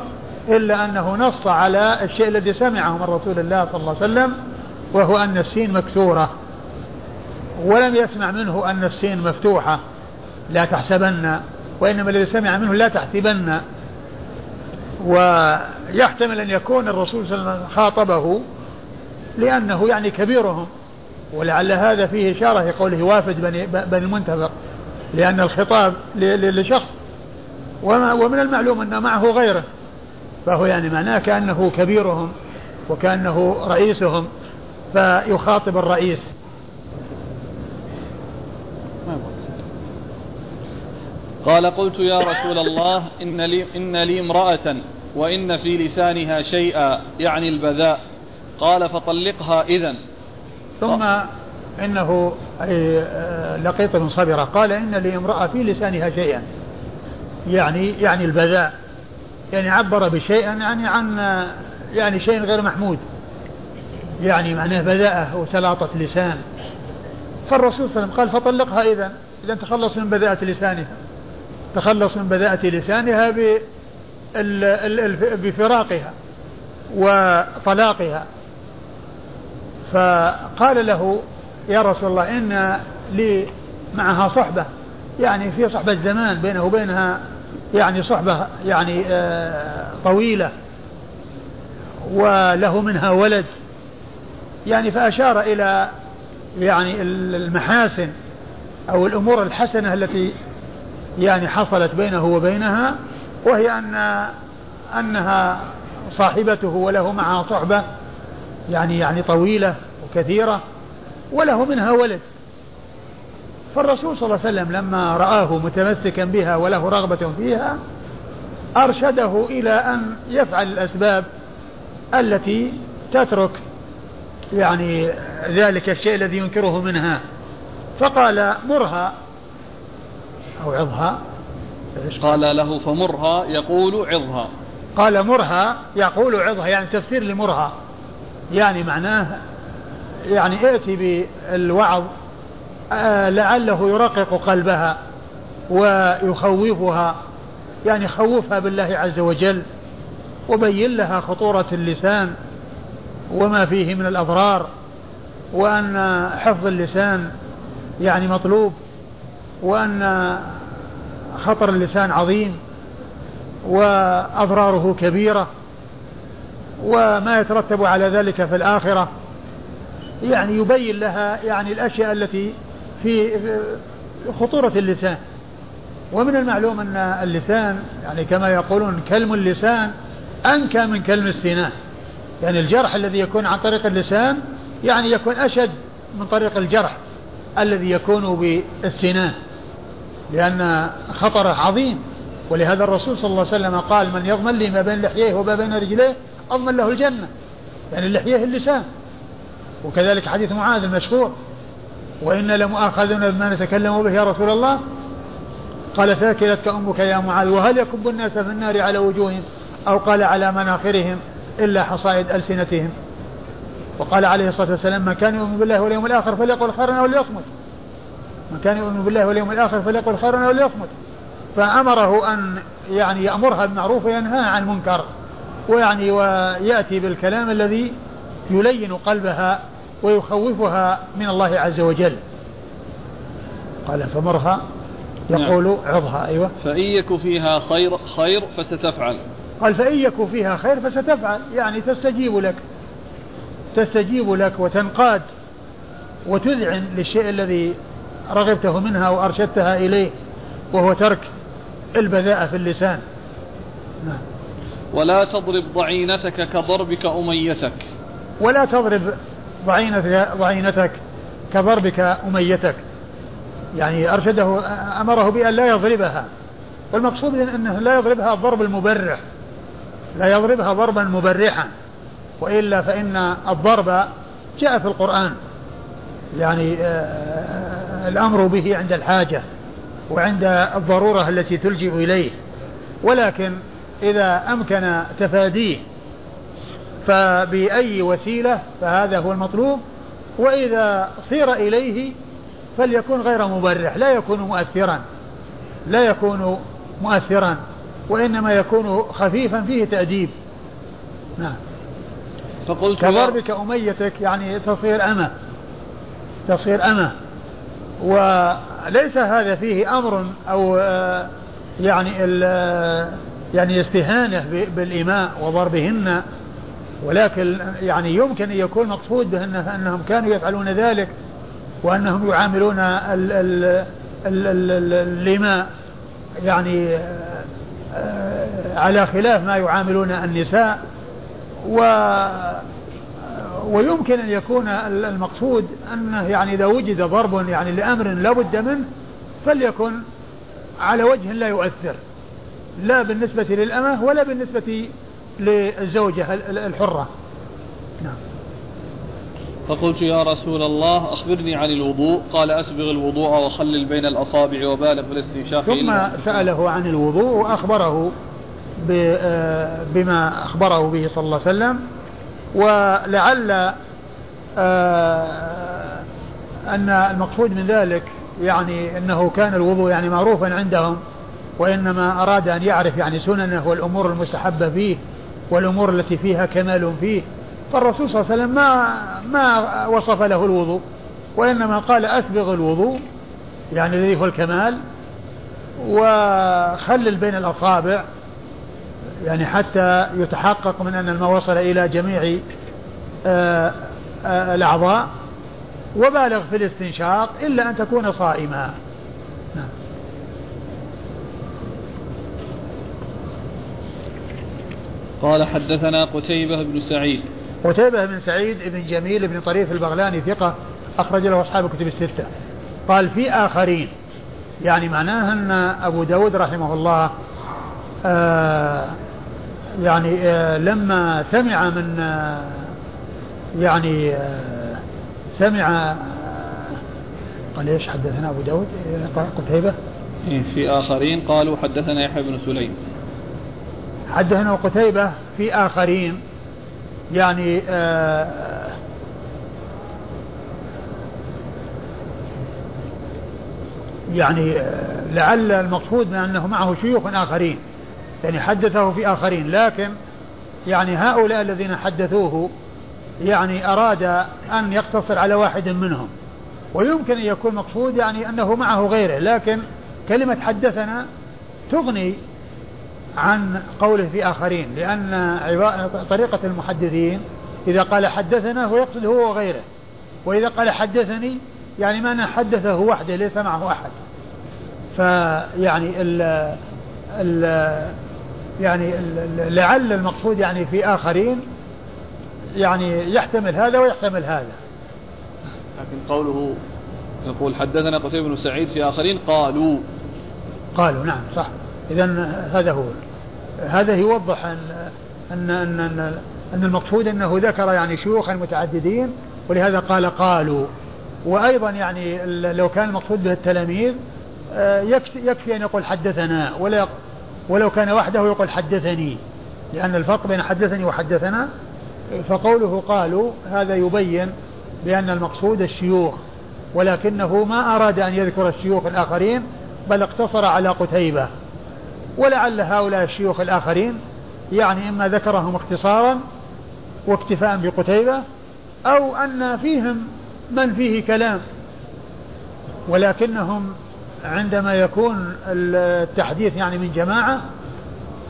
إلا أنه نص على الشيء الذي سمعه من رسول الله صلى الله عليه وسلم وهو أن السين مكسورة. ولم يسمع منه أن السين مفتوحة. لا تحسبن وإنما الذي سمع منه لا تحسبن. ويحتمل أن يكون الرسول صلى الله عليه وسلم خاطبه لأنه يعني كبيرهم ولعل هذا فيه إشارة في قوله وافد بني, بني المنتفق لأن الخطاب لشخص ومن المعلوم أن معه غيره فهو يعني معناه كأنه كبيرهم وكأنه رئيسهم فيخاطب الرئيس. قال قلت يا رسول الله إن لي, إن لي امرأة وإن في لسانها شيئا يعني البذاء. قال فطلقها إذا ثم إنه أي آه، لقيط بن صبرة قال إن لي امرأة في لسانها شيئا يعني يعني البذاء. يعني عبر بشيئا يعني عن يعني شيء غير محمود. يعني معناه بذاءة وسلاطة لسان. فالرسول صلى الله عليه وسلم قال فطلقها إذا إذا تخلص من بذاءة لسانها. تخلص من بذاءة لسانها بفراقها وطلاقها. فقال له يا رسول الله إن لي معها صحبة. يعني في صحبة زمان بينه وبينها يعني صحبة يعني آه، طويلة. وله منها ولد. يعني فأشار إلى يعني المحاسن أو الأمور الحسنة التي يعني حصلت بينه وبينها وهي أن أنها صاحبته وله معها صحبة يعني يعني طويلة وكثيرة وله منها ولد. فالرسول صلى الله عليه وسلم لما رآه متمسكا بها وله رغبة فيها أرشده إلى أن يفعل الأسباب التي تترك يعني ذلك الشيء الذي ينكره منها. فقال مرها أو عظها؟ قال؟ له فمرها يقول عظها. قال مرها يقول عظها يعني تفسير لمرها. يعني معناه يعني ائتي بالوعظ آه، لعله يرقق قلبها ويخوفها يعني خوفها بالله عز وجل وبين لها خطورة اللسان وما فيه من الأضرار وأن حفظ اللسان يعني مطلوب. وأن خطر اللسان عظيم وأضراره كبيرة وما يترتب على ذلك في الآخرة. يعني يبين لها يعني الأشياء التي في خطورة اللسان. ومن المعلوم أن اللسان يعني كما يقولون كلم اللسان أنكى من كلم السنان. يعني الجرح الذي يكون عن طريق اللسان يعني يكون أشد من طريق الجرح الذي يكون بالسنان. لأن خطره عظيم. ولهذا الرسول صلى الله عليه وسلم قال من يضمن لي ما بين لحييه وما بين رجليه أضمن له الجنة. يعني اللحية اللسان. وكذلك حديث معاذ المشهور وإن لمؤاخذون بما نتكلم به يا رسول الله. قال ثاكلتك أمك يا معاذ وهل يكب الناس في النار على وجوههم أو قال على مناخرهم إلا حصائد ألسنتهم؟ وقال عليه الصلاة والسلام من كان يؤمن بالله واليوم الآخر فليقل خيرا أو ليصمت. من كان يؤمن بالله واليوم الآخر فليقل خيرا أو ليصمت فأمره أن يعني يأمرها بالمعروف وينهاها عن المنكر. ويعني ويأتي بالكلام الذي يلين قلبها ويخوفها من الله عز وجل. قال فمرها يقول نعم. عظها أيوة. فإن يك فيها خير خير فستفعل. قال فإن يك فيها خير فستفعل. يعني تستجيب لك. تستجيب لك وتنقاد وتذعن للشيء الذي رغبته منها وأرشدتها إليه وهو ترك البذاءة في اللسان. نعم. ولا تضرب ضعينتك كضربك أميتك. ولا تضرب ضعينتك, ضعينتك كضربك أميتك. يعني أرشده أمره بأن لا يضربها. والمقصود أنه لا يضربها الضرب المبرح. لا يضربها ضربا مبرحا. وإلا فإن الضرب جاء في القرآن. يعني آه، آه، الأمر به عند الحاجة وعند الضرورة التي تلجئ إليه. ولكن إذا أمكن تفاديه فبأي وسيلة فهذا هو المطلوب وإذا صير إليه فليكن غير مبرح لا يكون مؤثرا لا يكون مؤثرا وإنما يكون خفيفا فيه تأديب. نعم. فقلت كضربك أميتك يعني تصير أمة تصير أمة. وليس هذا فيه أمر أو آه، يعني يعني استهانة بالإماء وضربهن ولكن يعني يمكن أن يكون مقصود به أنهم كانوا يفعلون ذلك وأنهم يعاملون الإماء يعني آه، على خلاف ما يعاملون النساء. و ويمكن أن يكون المقصود أنه يعني إذا وجد ضرب يعني لأمر لا بد منه فليكن على وجه لا يؤثر. لا بالنسبة للأمة ولا بالنسبة للزوجة الحرة. نعم. فقلت يا رسول الله أخبرني عن الوضوء. قال أسبغ الوضوء وخلل بين الأصابع وبالغ في الاستنشاق ثم سأله عن الوضوء وأخبره آه، بما أخبره به صلى الله عليه وسلم. ولعل آه، أن المقصود من ذلك يعني أنه كان الوضوء يعني معروفا عندهم وإنما أراد أن يعرف يعني سننه والأمور المستحبة فيه والأمور التي فيها كمال فيه. فالرسول صلى الله عليه وسلم ما ما وصف له الوضوء وإنما قال أسبغ الوضوء يعني الذي هو الكمال وخلل بين الأصابع يعني حتى يتحقق من أن الماء وصل إلى جميع آه، آه، الأعضاء وبالغ في الاستنشاق إلا أن تكون صائما نعم. قال حدثنا قتيبة بن سعيد. قتيبة بن سعيد بن جميل بن طريف البغلاني ثقة أخرج له أصحاب الكتب الستة. قال في آخرين يعني معناه أن أبو داود رحمه الله آه يعني آه لما سمع من آه يعني آه سمع قال إيش حدثنا أبو داود؟ قتيبة. إيه، في آخرين قالوا حدثنا يحيى بن سليم. حدثنا قتيبة في آخرين. يعني آه يعني آه لعل المقصود من انه معه شيوخ آخرين. يعني حدثه في آخرين لكن يعني هؤلاء الذين حدثوه يعني أراد أن يقتصر على واحد منهم ويمكن أن يكون مقصود يعني أنه معه غيره لكن كلمة حدثنا تغني عن قوله في آخرين لأن طريقة المحدثين إذا قال حدثنا هو يقصد هو وغيره وإذا قال حدثني يعني ما حدثه وحده ليس معه أحد. فيعني ال ال يعني لعل المقصود يعني في آخرين يعني يحتمل هذا ويحتمل هذا. لكن قوله يقول حدثنا قتيبة بن سعيد في آخرين قالوا. قالوا نعم صح. إذا هذا هو. هذا يوضح أن أن أن, أن, أن المقصود أنه ذكر يعني شيوخا متعددين ولهذا قال قالوا. وأيضا يعني لو كان المقصود به التلاميذ آه، يكفي, يكفي أن يقول حدثنا ولا ولو كان وحده يقول حدثني لأن الفرق بين حدثني وحدثنا فقوله قالوا هذا يبين بأن المقصود الشيوخ ولكنه ما أراد أن يذكر الشيوخ الآخرين بل اقتصر على قتيبة. ولعل هؤلاء الشيوخ الآخرين يعني إما ذكرهم اختصارا واكتفاء بقتيبة أو أن فيهم من فيه كلام ولكنهم عندما يكون التحديث يعني من جماعة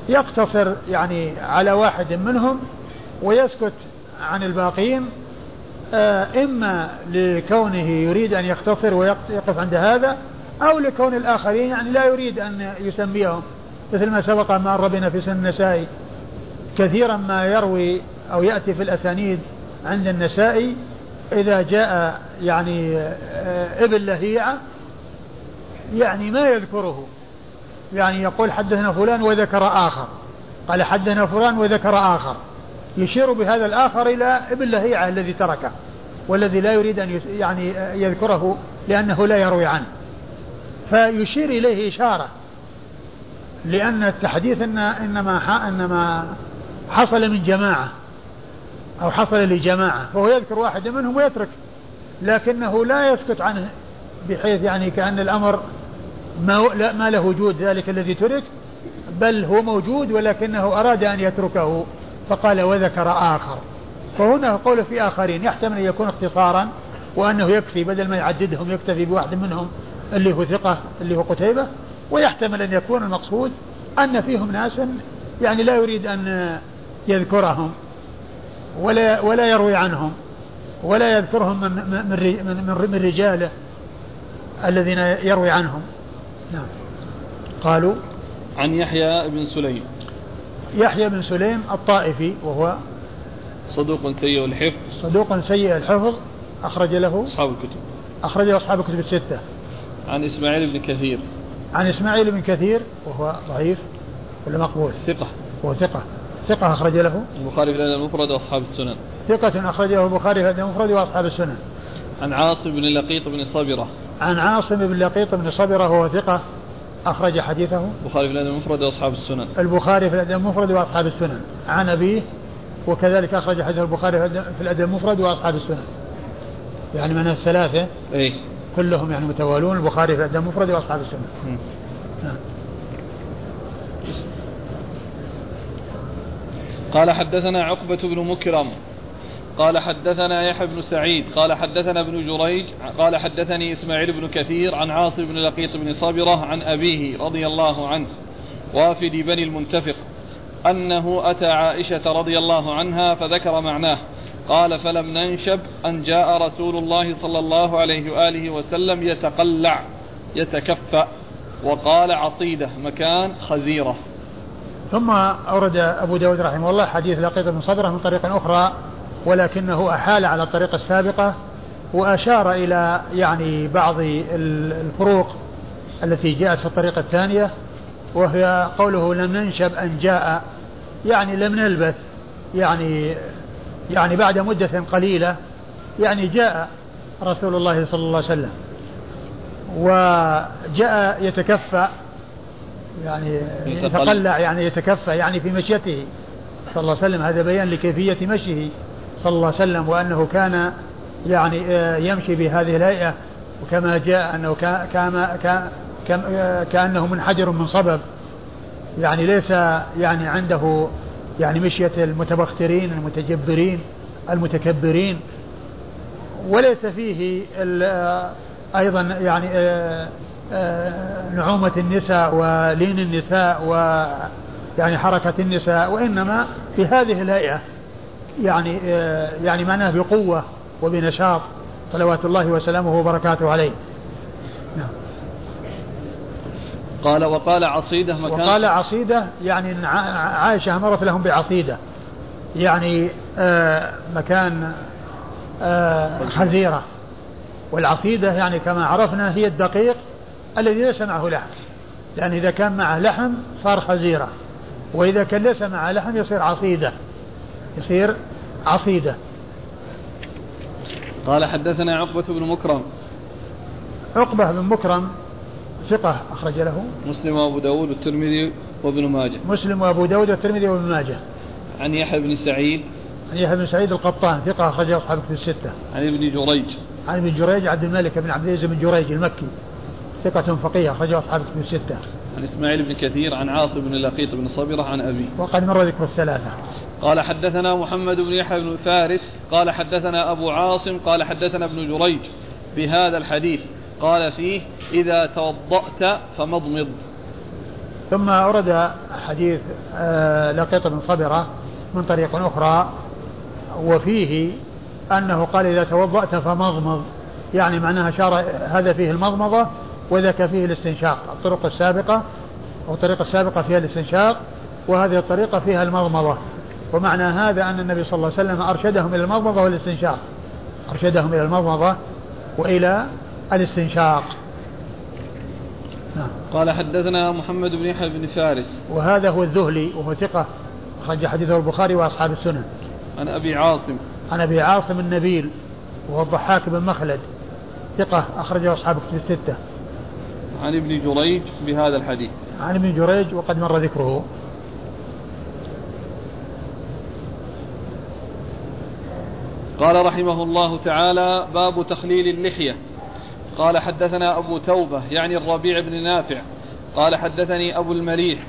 يقتصر يعني على واحد منهم ويسكت عن الباقين آه، إما لكونه يريد أن يختصر ويقف عند هذا أو لكون الآخرين يعني لا يريد أن يسميهم مثل ما سبق ما ربنا في سن النسائي كثيرا ما يروي أو يأتي في الأسانيد عند النسائي إذا جاء يعني آه، ابن لهيعة يعني ما يذكره. يعني يقول حدثنا فلان وذكر آخر. قال حدثنا فلان وذكر آخر. يشير بهذا الآخر إلى ابن لهيعة الذي تركه والذي لا يريد أن يعني يذكره لأنه لا يروي عنه. فيشير إليه إشارة لأن التحديث إن إنما إنما حصل من جماعة أو حصل لجماعة فهو يذكر واحد منهم ويترك لكنه لا يسكت عنه بحيث يعني كأن الأمر ما, ما له وجود ذلك الذي ترك بل هو موجود ولكنه أراد أن يتركه فقال وذكر آخر. فهنا قوله في آخرين يحتمل أن يكون اختصارا وأنه يكفي بدل ما يعددهم يكتفي بواحد منهم اللي هو ثقة اللي هو قتيبة. ويحتمل أن يكون المقصود أن فيهم ناس يعني لا يريد أن يذكرهم ولا ولا يروي عنهم ولا يذكرهم من من, من رجاله الذين يروي عنهم. نعم. قالوا عن يحيى بن سليم. يحيى بن سليم الطائفي وهو صدوق سيء الحفظ. صدوق سيء الحفظ أخرج له أصحاب الكتب. أخرج له أصحاب الكتب الستة. عن إسماعيل بن كثير. عن إسماعيل بن كثير وهو ضعيف ولا مقبول؟ ثقة. وهو ثقة. ثقة أخرج له. البخاري في الأدب المفرد وأصحاب السنن. ثقة أخرجه البخاري في الأدب المفرد وأصحاب السنن. عن عاصم بن لقيط بن صبرة. عن عاصم بن لقيط بن صبرة وهو ثقة أخرج حديثه. البخاري في الأدب المفرد وأصحاب السنن. البخاري في الأدب المفرد وأصحاب السنن. عن أبيه وكذلك أخرج حديث البخاري في الأدب المفرد وأصحاب السنن. يعني من الثلاثة إيه كلهم يعني متوالون البخاري في الأدب المفرد وأصحاب السنن. نعم. قال حدثنا عقبة بن مكرم. قال حدثنا يحيى بن سعيد قال حدثنا ابن جريج قال حدثني إسماعيل بن كثير عن عاصم بن لقيط بن صبرة عن أبيه رضي الله عنه وافد بني المنتفق أنه أتى عائشة رضي الله عنها فذكر معناه قال فلم ننشب أن جاء رسول الله صلى الله عليه وآله وسلم يتقلع يتكفأ وقال عصيدة مكان خزيرة. ثم أورد أبو داود رحمه الله حديث لقيط بن صبرة من طريق أخرى ولكنه أحال على الطريقة السابقة وأشار إلى يعني بعض الفروق التي جاءت في الطريقة الثانية وهي قوله لم ننشب أن جاء يعني لم نلبث يعني يعني بعد مدة قليلة يعني جاء رسول الله صلى الله عليه وسلم وجاء يتكفى يعني يتقلع يعني يتكفى يعني في مشيته صلى الله عليه وسلم هذا بيان لكيفية مشيه. صلى الله عليه وسلم وأنه كان يعني آه، يمشي بهذه الهيئة وكما جاء أنه كما كأنه منحدر من صبب يعني ليس يعني عنده يعني مشية المتبخترين المتجبرين المتكبرين وليس فيه آه، أيضا يعني آه، نعومة النساء ولين النساء و يعني حركة النساء وإنما في هذه الهيئة. يعني آه، يعني معناه بقوة وبنشاط صلوات الله وسلامه وبركاته عليه. نعم. قال وقال عصيدة مكان وقال عصيدة يعني عائشة أمرت لهم بعصيدة. يعني آه مكان آه خزيرة والعصيدة يعني كما عرفنا هي الدقيق الذي ليس معه لحم. لأن إذا كان معه لحم صار خزيرة وإذا كان ليس معه لحم يصير عصيدة. يصير عصيدة قال حدثنا عقبة بن مكرم. عقبة بن مكرم ثقة أخرج له. مسلم وأبو داود والترمذي وابن ماجه. مسلم وأبو داود والترمذي وابن ماجه. عن يحيى بن سعيد. عن يحيى بن سعيد القطان ثقة أخرجه أصحاب في الستة. عن ابن جريج. عن ابن جريج عبد الملك بن عبد العزيز بن جريج المكي. ثقة فقيه أخرجه أصحاب في الستة. عن إسماعيل بن كثير عن عاصم بن لقيط بن صبرة عن أبي وقد مر ذكر الثلاثة. قال حدثنا محمد بن يحيى بن فارس قال حدثنا أبو عاصم قال حدثنا ابن جريج بهذا الحديث قال فيه إذا توضأت فمضمض. ثم أورد حديث آه، لقيط بن صبرة من طريق أخرى وفيه أنه قال إذا توضأت فمضمض. يعني معناها شار هذا فيه المضمضة وذاك فيه الاستنشاق. الطرق السابقة أو الطريقة السابقة فيها الاستنشاق وهذه الطريقة فيها المضمضة. ومعنى هذا أن النبي صلى الله عليه وسلم أرشدهم إلى المضمضة والاستنشاق. أرشدهم إلى المضمضة وإلى الاستنشاق. نعم. قال حدثنا محمد بن يحيى بن فارس. وهذا هو الذهلي وهو ثقة أخرج حديثه البخاري وأصحاب السنن عن أبي عاصم. عن أبي عاصم النبيل وهو الضحاك بن مخلد. ثقة أخرجه أصحاب كتب الستة. عن ابن جريج بهذا الحديث. عن ابن جريج وقد مر ذكره. قال رحمه الله تعالى باب تخليل اللحية. قال حدثنا أبو توبة يعني الربيع بن نافع. قال حدثني أبو المليح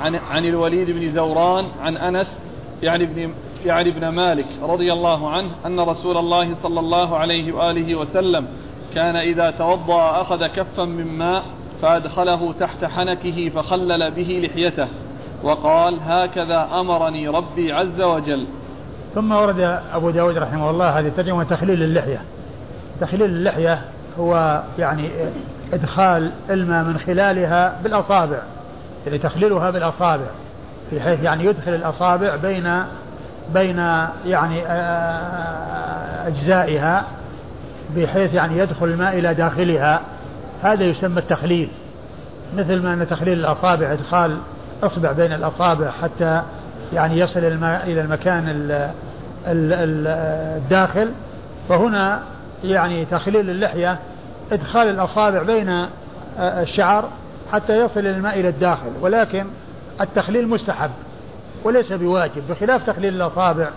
عن, عن الوليد بن زوران عن أنس يعني ابن يعني ابن مالك رضي الله عنه أن رسول الله صلى الله عليه وآله وسلم كان إذا توضأ أخذ كفا من ماء فأدخله تحت حنكه فخلل به لحيته وقال هكذا أمرني ربي عز وجل. ثم ورد أبو داود رحمه الله هذه الترجمة تخليل اللحية. تخليل اللحية هو يعني إدخال الماء من خلالها بالأصابع يعني تخليلها بالأصابع بحيث يعني يدخل الأصابع بين بين يعني أجزائها بحيث يعني يدخل الماء إلى داخلها. هذا يسمى التخليل. مثل ما أن تخليل الأصابع إدخال إصبع بين الأصابع حتى يعني يصل إلى المكان الداخل فهنا يعني تخليل اللحية إدخال الأصابع بين الشعر حتى يصل الماء إلى الداخل ولكن التخليل مستحب وليس بواجب. بخلاف تخليل الأصابع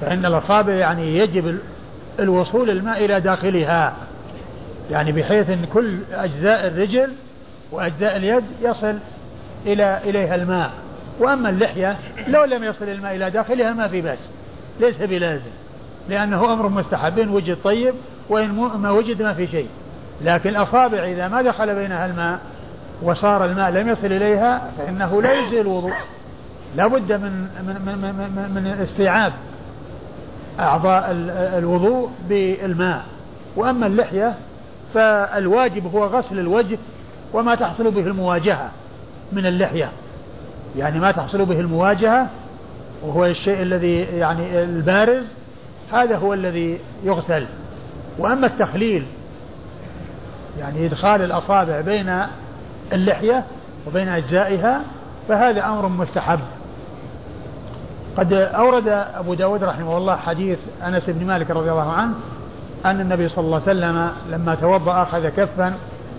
فإن الأصابع يعني يجب الوصول الماء إلى داخلها يعني بحيث أن كل أجزاء الرجل وأجزاء اليد يصل إلى إليها الماء. وأما اللحية لو لم يصل الماء إلى داخلها ما في بأس. ليس بلازم لأنه أمر مستحب إن وجد طيب وإن ما وجد ما في شيء. لكن الأصابع إذا ما دخل بينها الماء وصار الماء لم يصل إليها فإنه لا يجزي الوضوء لا بد من من من من, من استيعاب أعضاء الوضوء بالماء. وأما اللحية فالواجب هو غسل الوجه وما تحصل به المواجهة من اللحية. يعني ما تحصل به المواجهة وهو الشيء الذي يعني البارز هذا هو الذي يغسل وأما التخليل يعني إدخال الأصابع بين اللحية وبين أجزائها فهذا أمر مستحب. قد أورد أبو داود رحمه الله حديث أنس بن مالك رضي الله عنه أن النبي صلى الله عليه وسلم لما توضأ أخذ كفا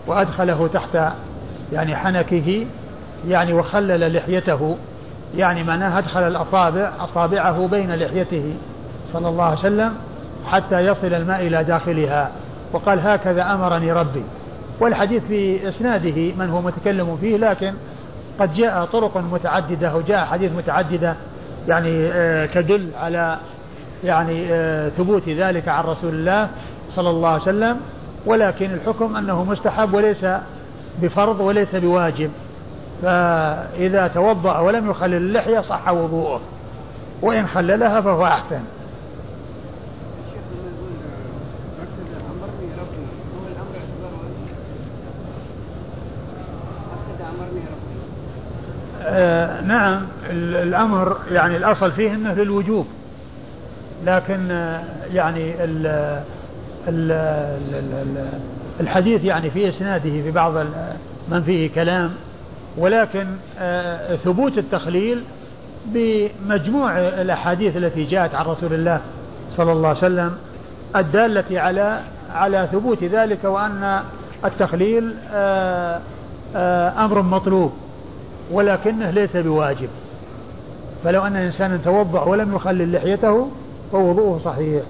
وأدخله تحت يعني حنكه يعني وخلل لحيته يعني معناه أدخل الأصابع أصابعه بين لحيته صلى الله عليه وسلم حتى يصل الماء إلى داخلها. وقال هكذا أمرني ربي. والحديث في إسناده من هو متكلم فيه لكن قد جاء طرق متعددة وجاء حديث متعددة يعني آه، تدل على يعني آه، ثبوت ذلك عن رسول الله صلى الله عليه وسلم. ولكن الحكم أنه مستحب وليس بفرض وليس بواجب. فإذا توضأ ولم يخلل اللحية صح وضوءه وإن خللها فهو أحسن. آه نعم الأمر يعني الأصل فيه أنه للوجوب لكن آه يعني ال ال ال الحديث يعني في إسناده في بعض من فيه كلام ولكن آه ثبوت التخليل بمجموع الأحاديث التي جاءت عن رسول الله صلى الله عليه وسلم الدالة على على ثبوت ذلك وأن التخليل آه، آه، أمر مطلوب ولكنه ليس بواجب. فلو أن إنسانا توضأ ولم يخلل لحيته فوضوءه صحيح.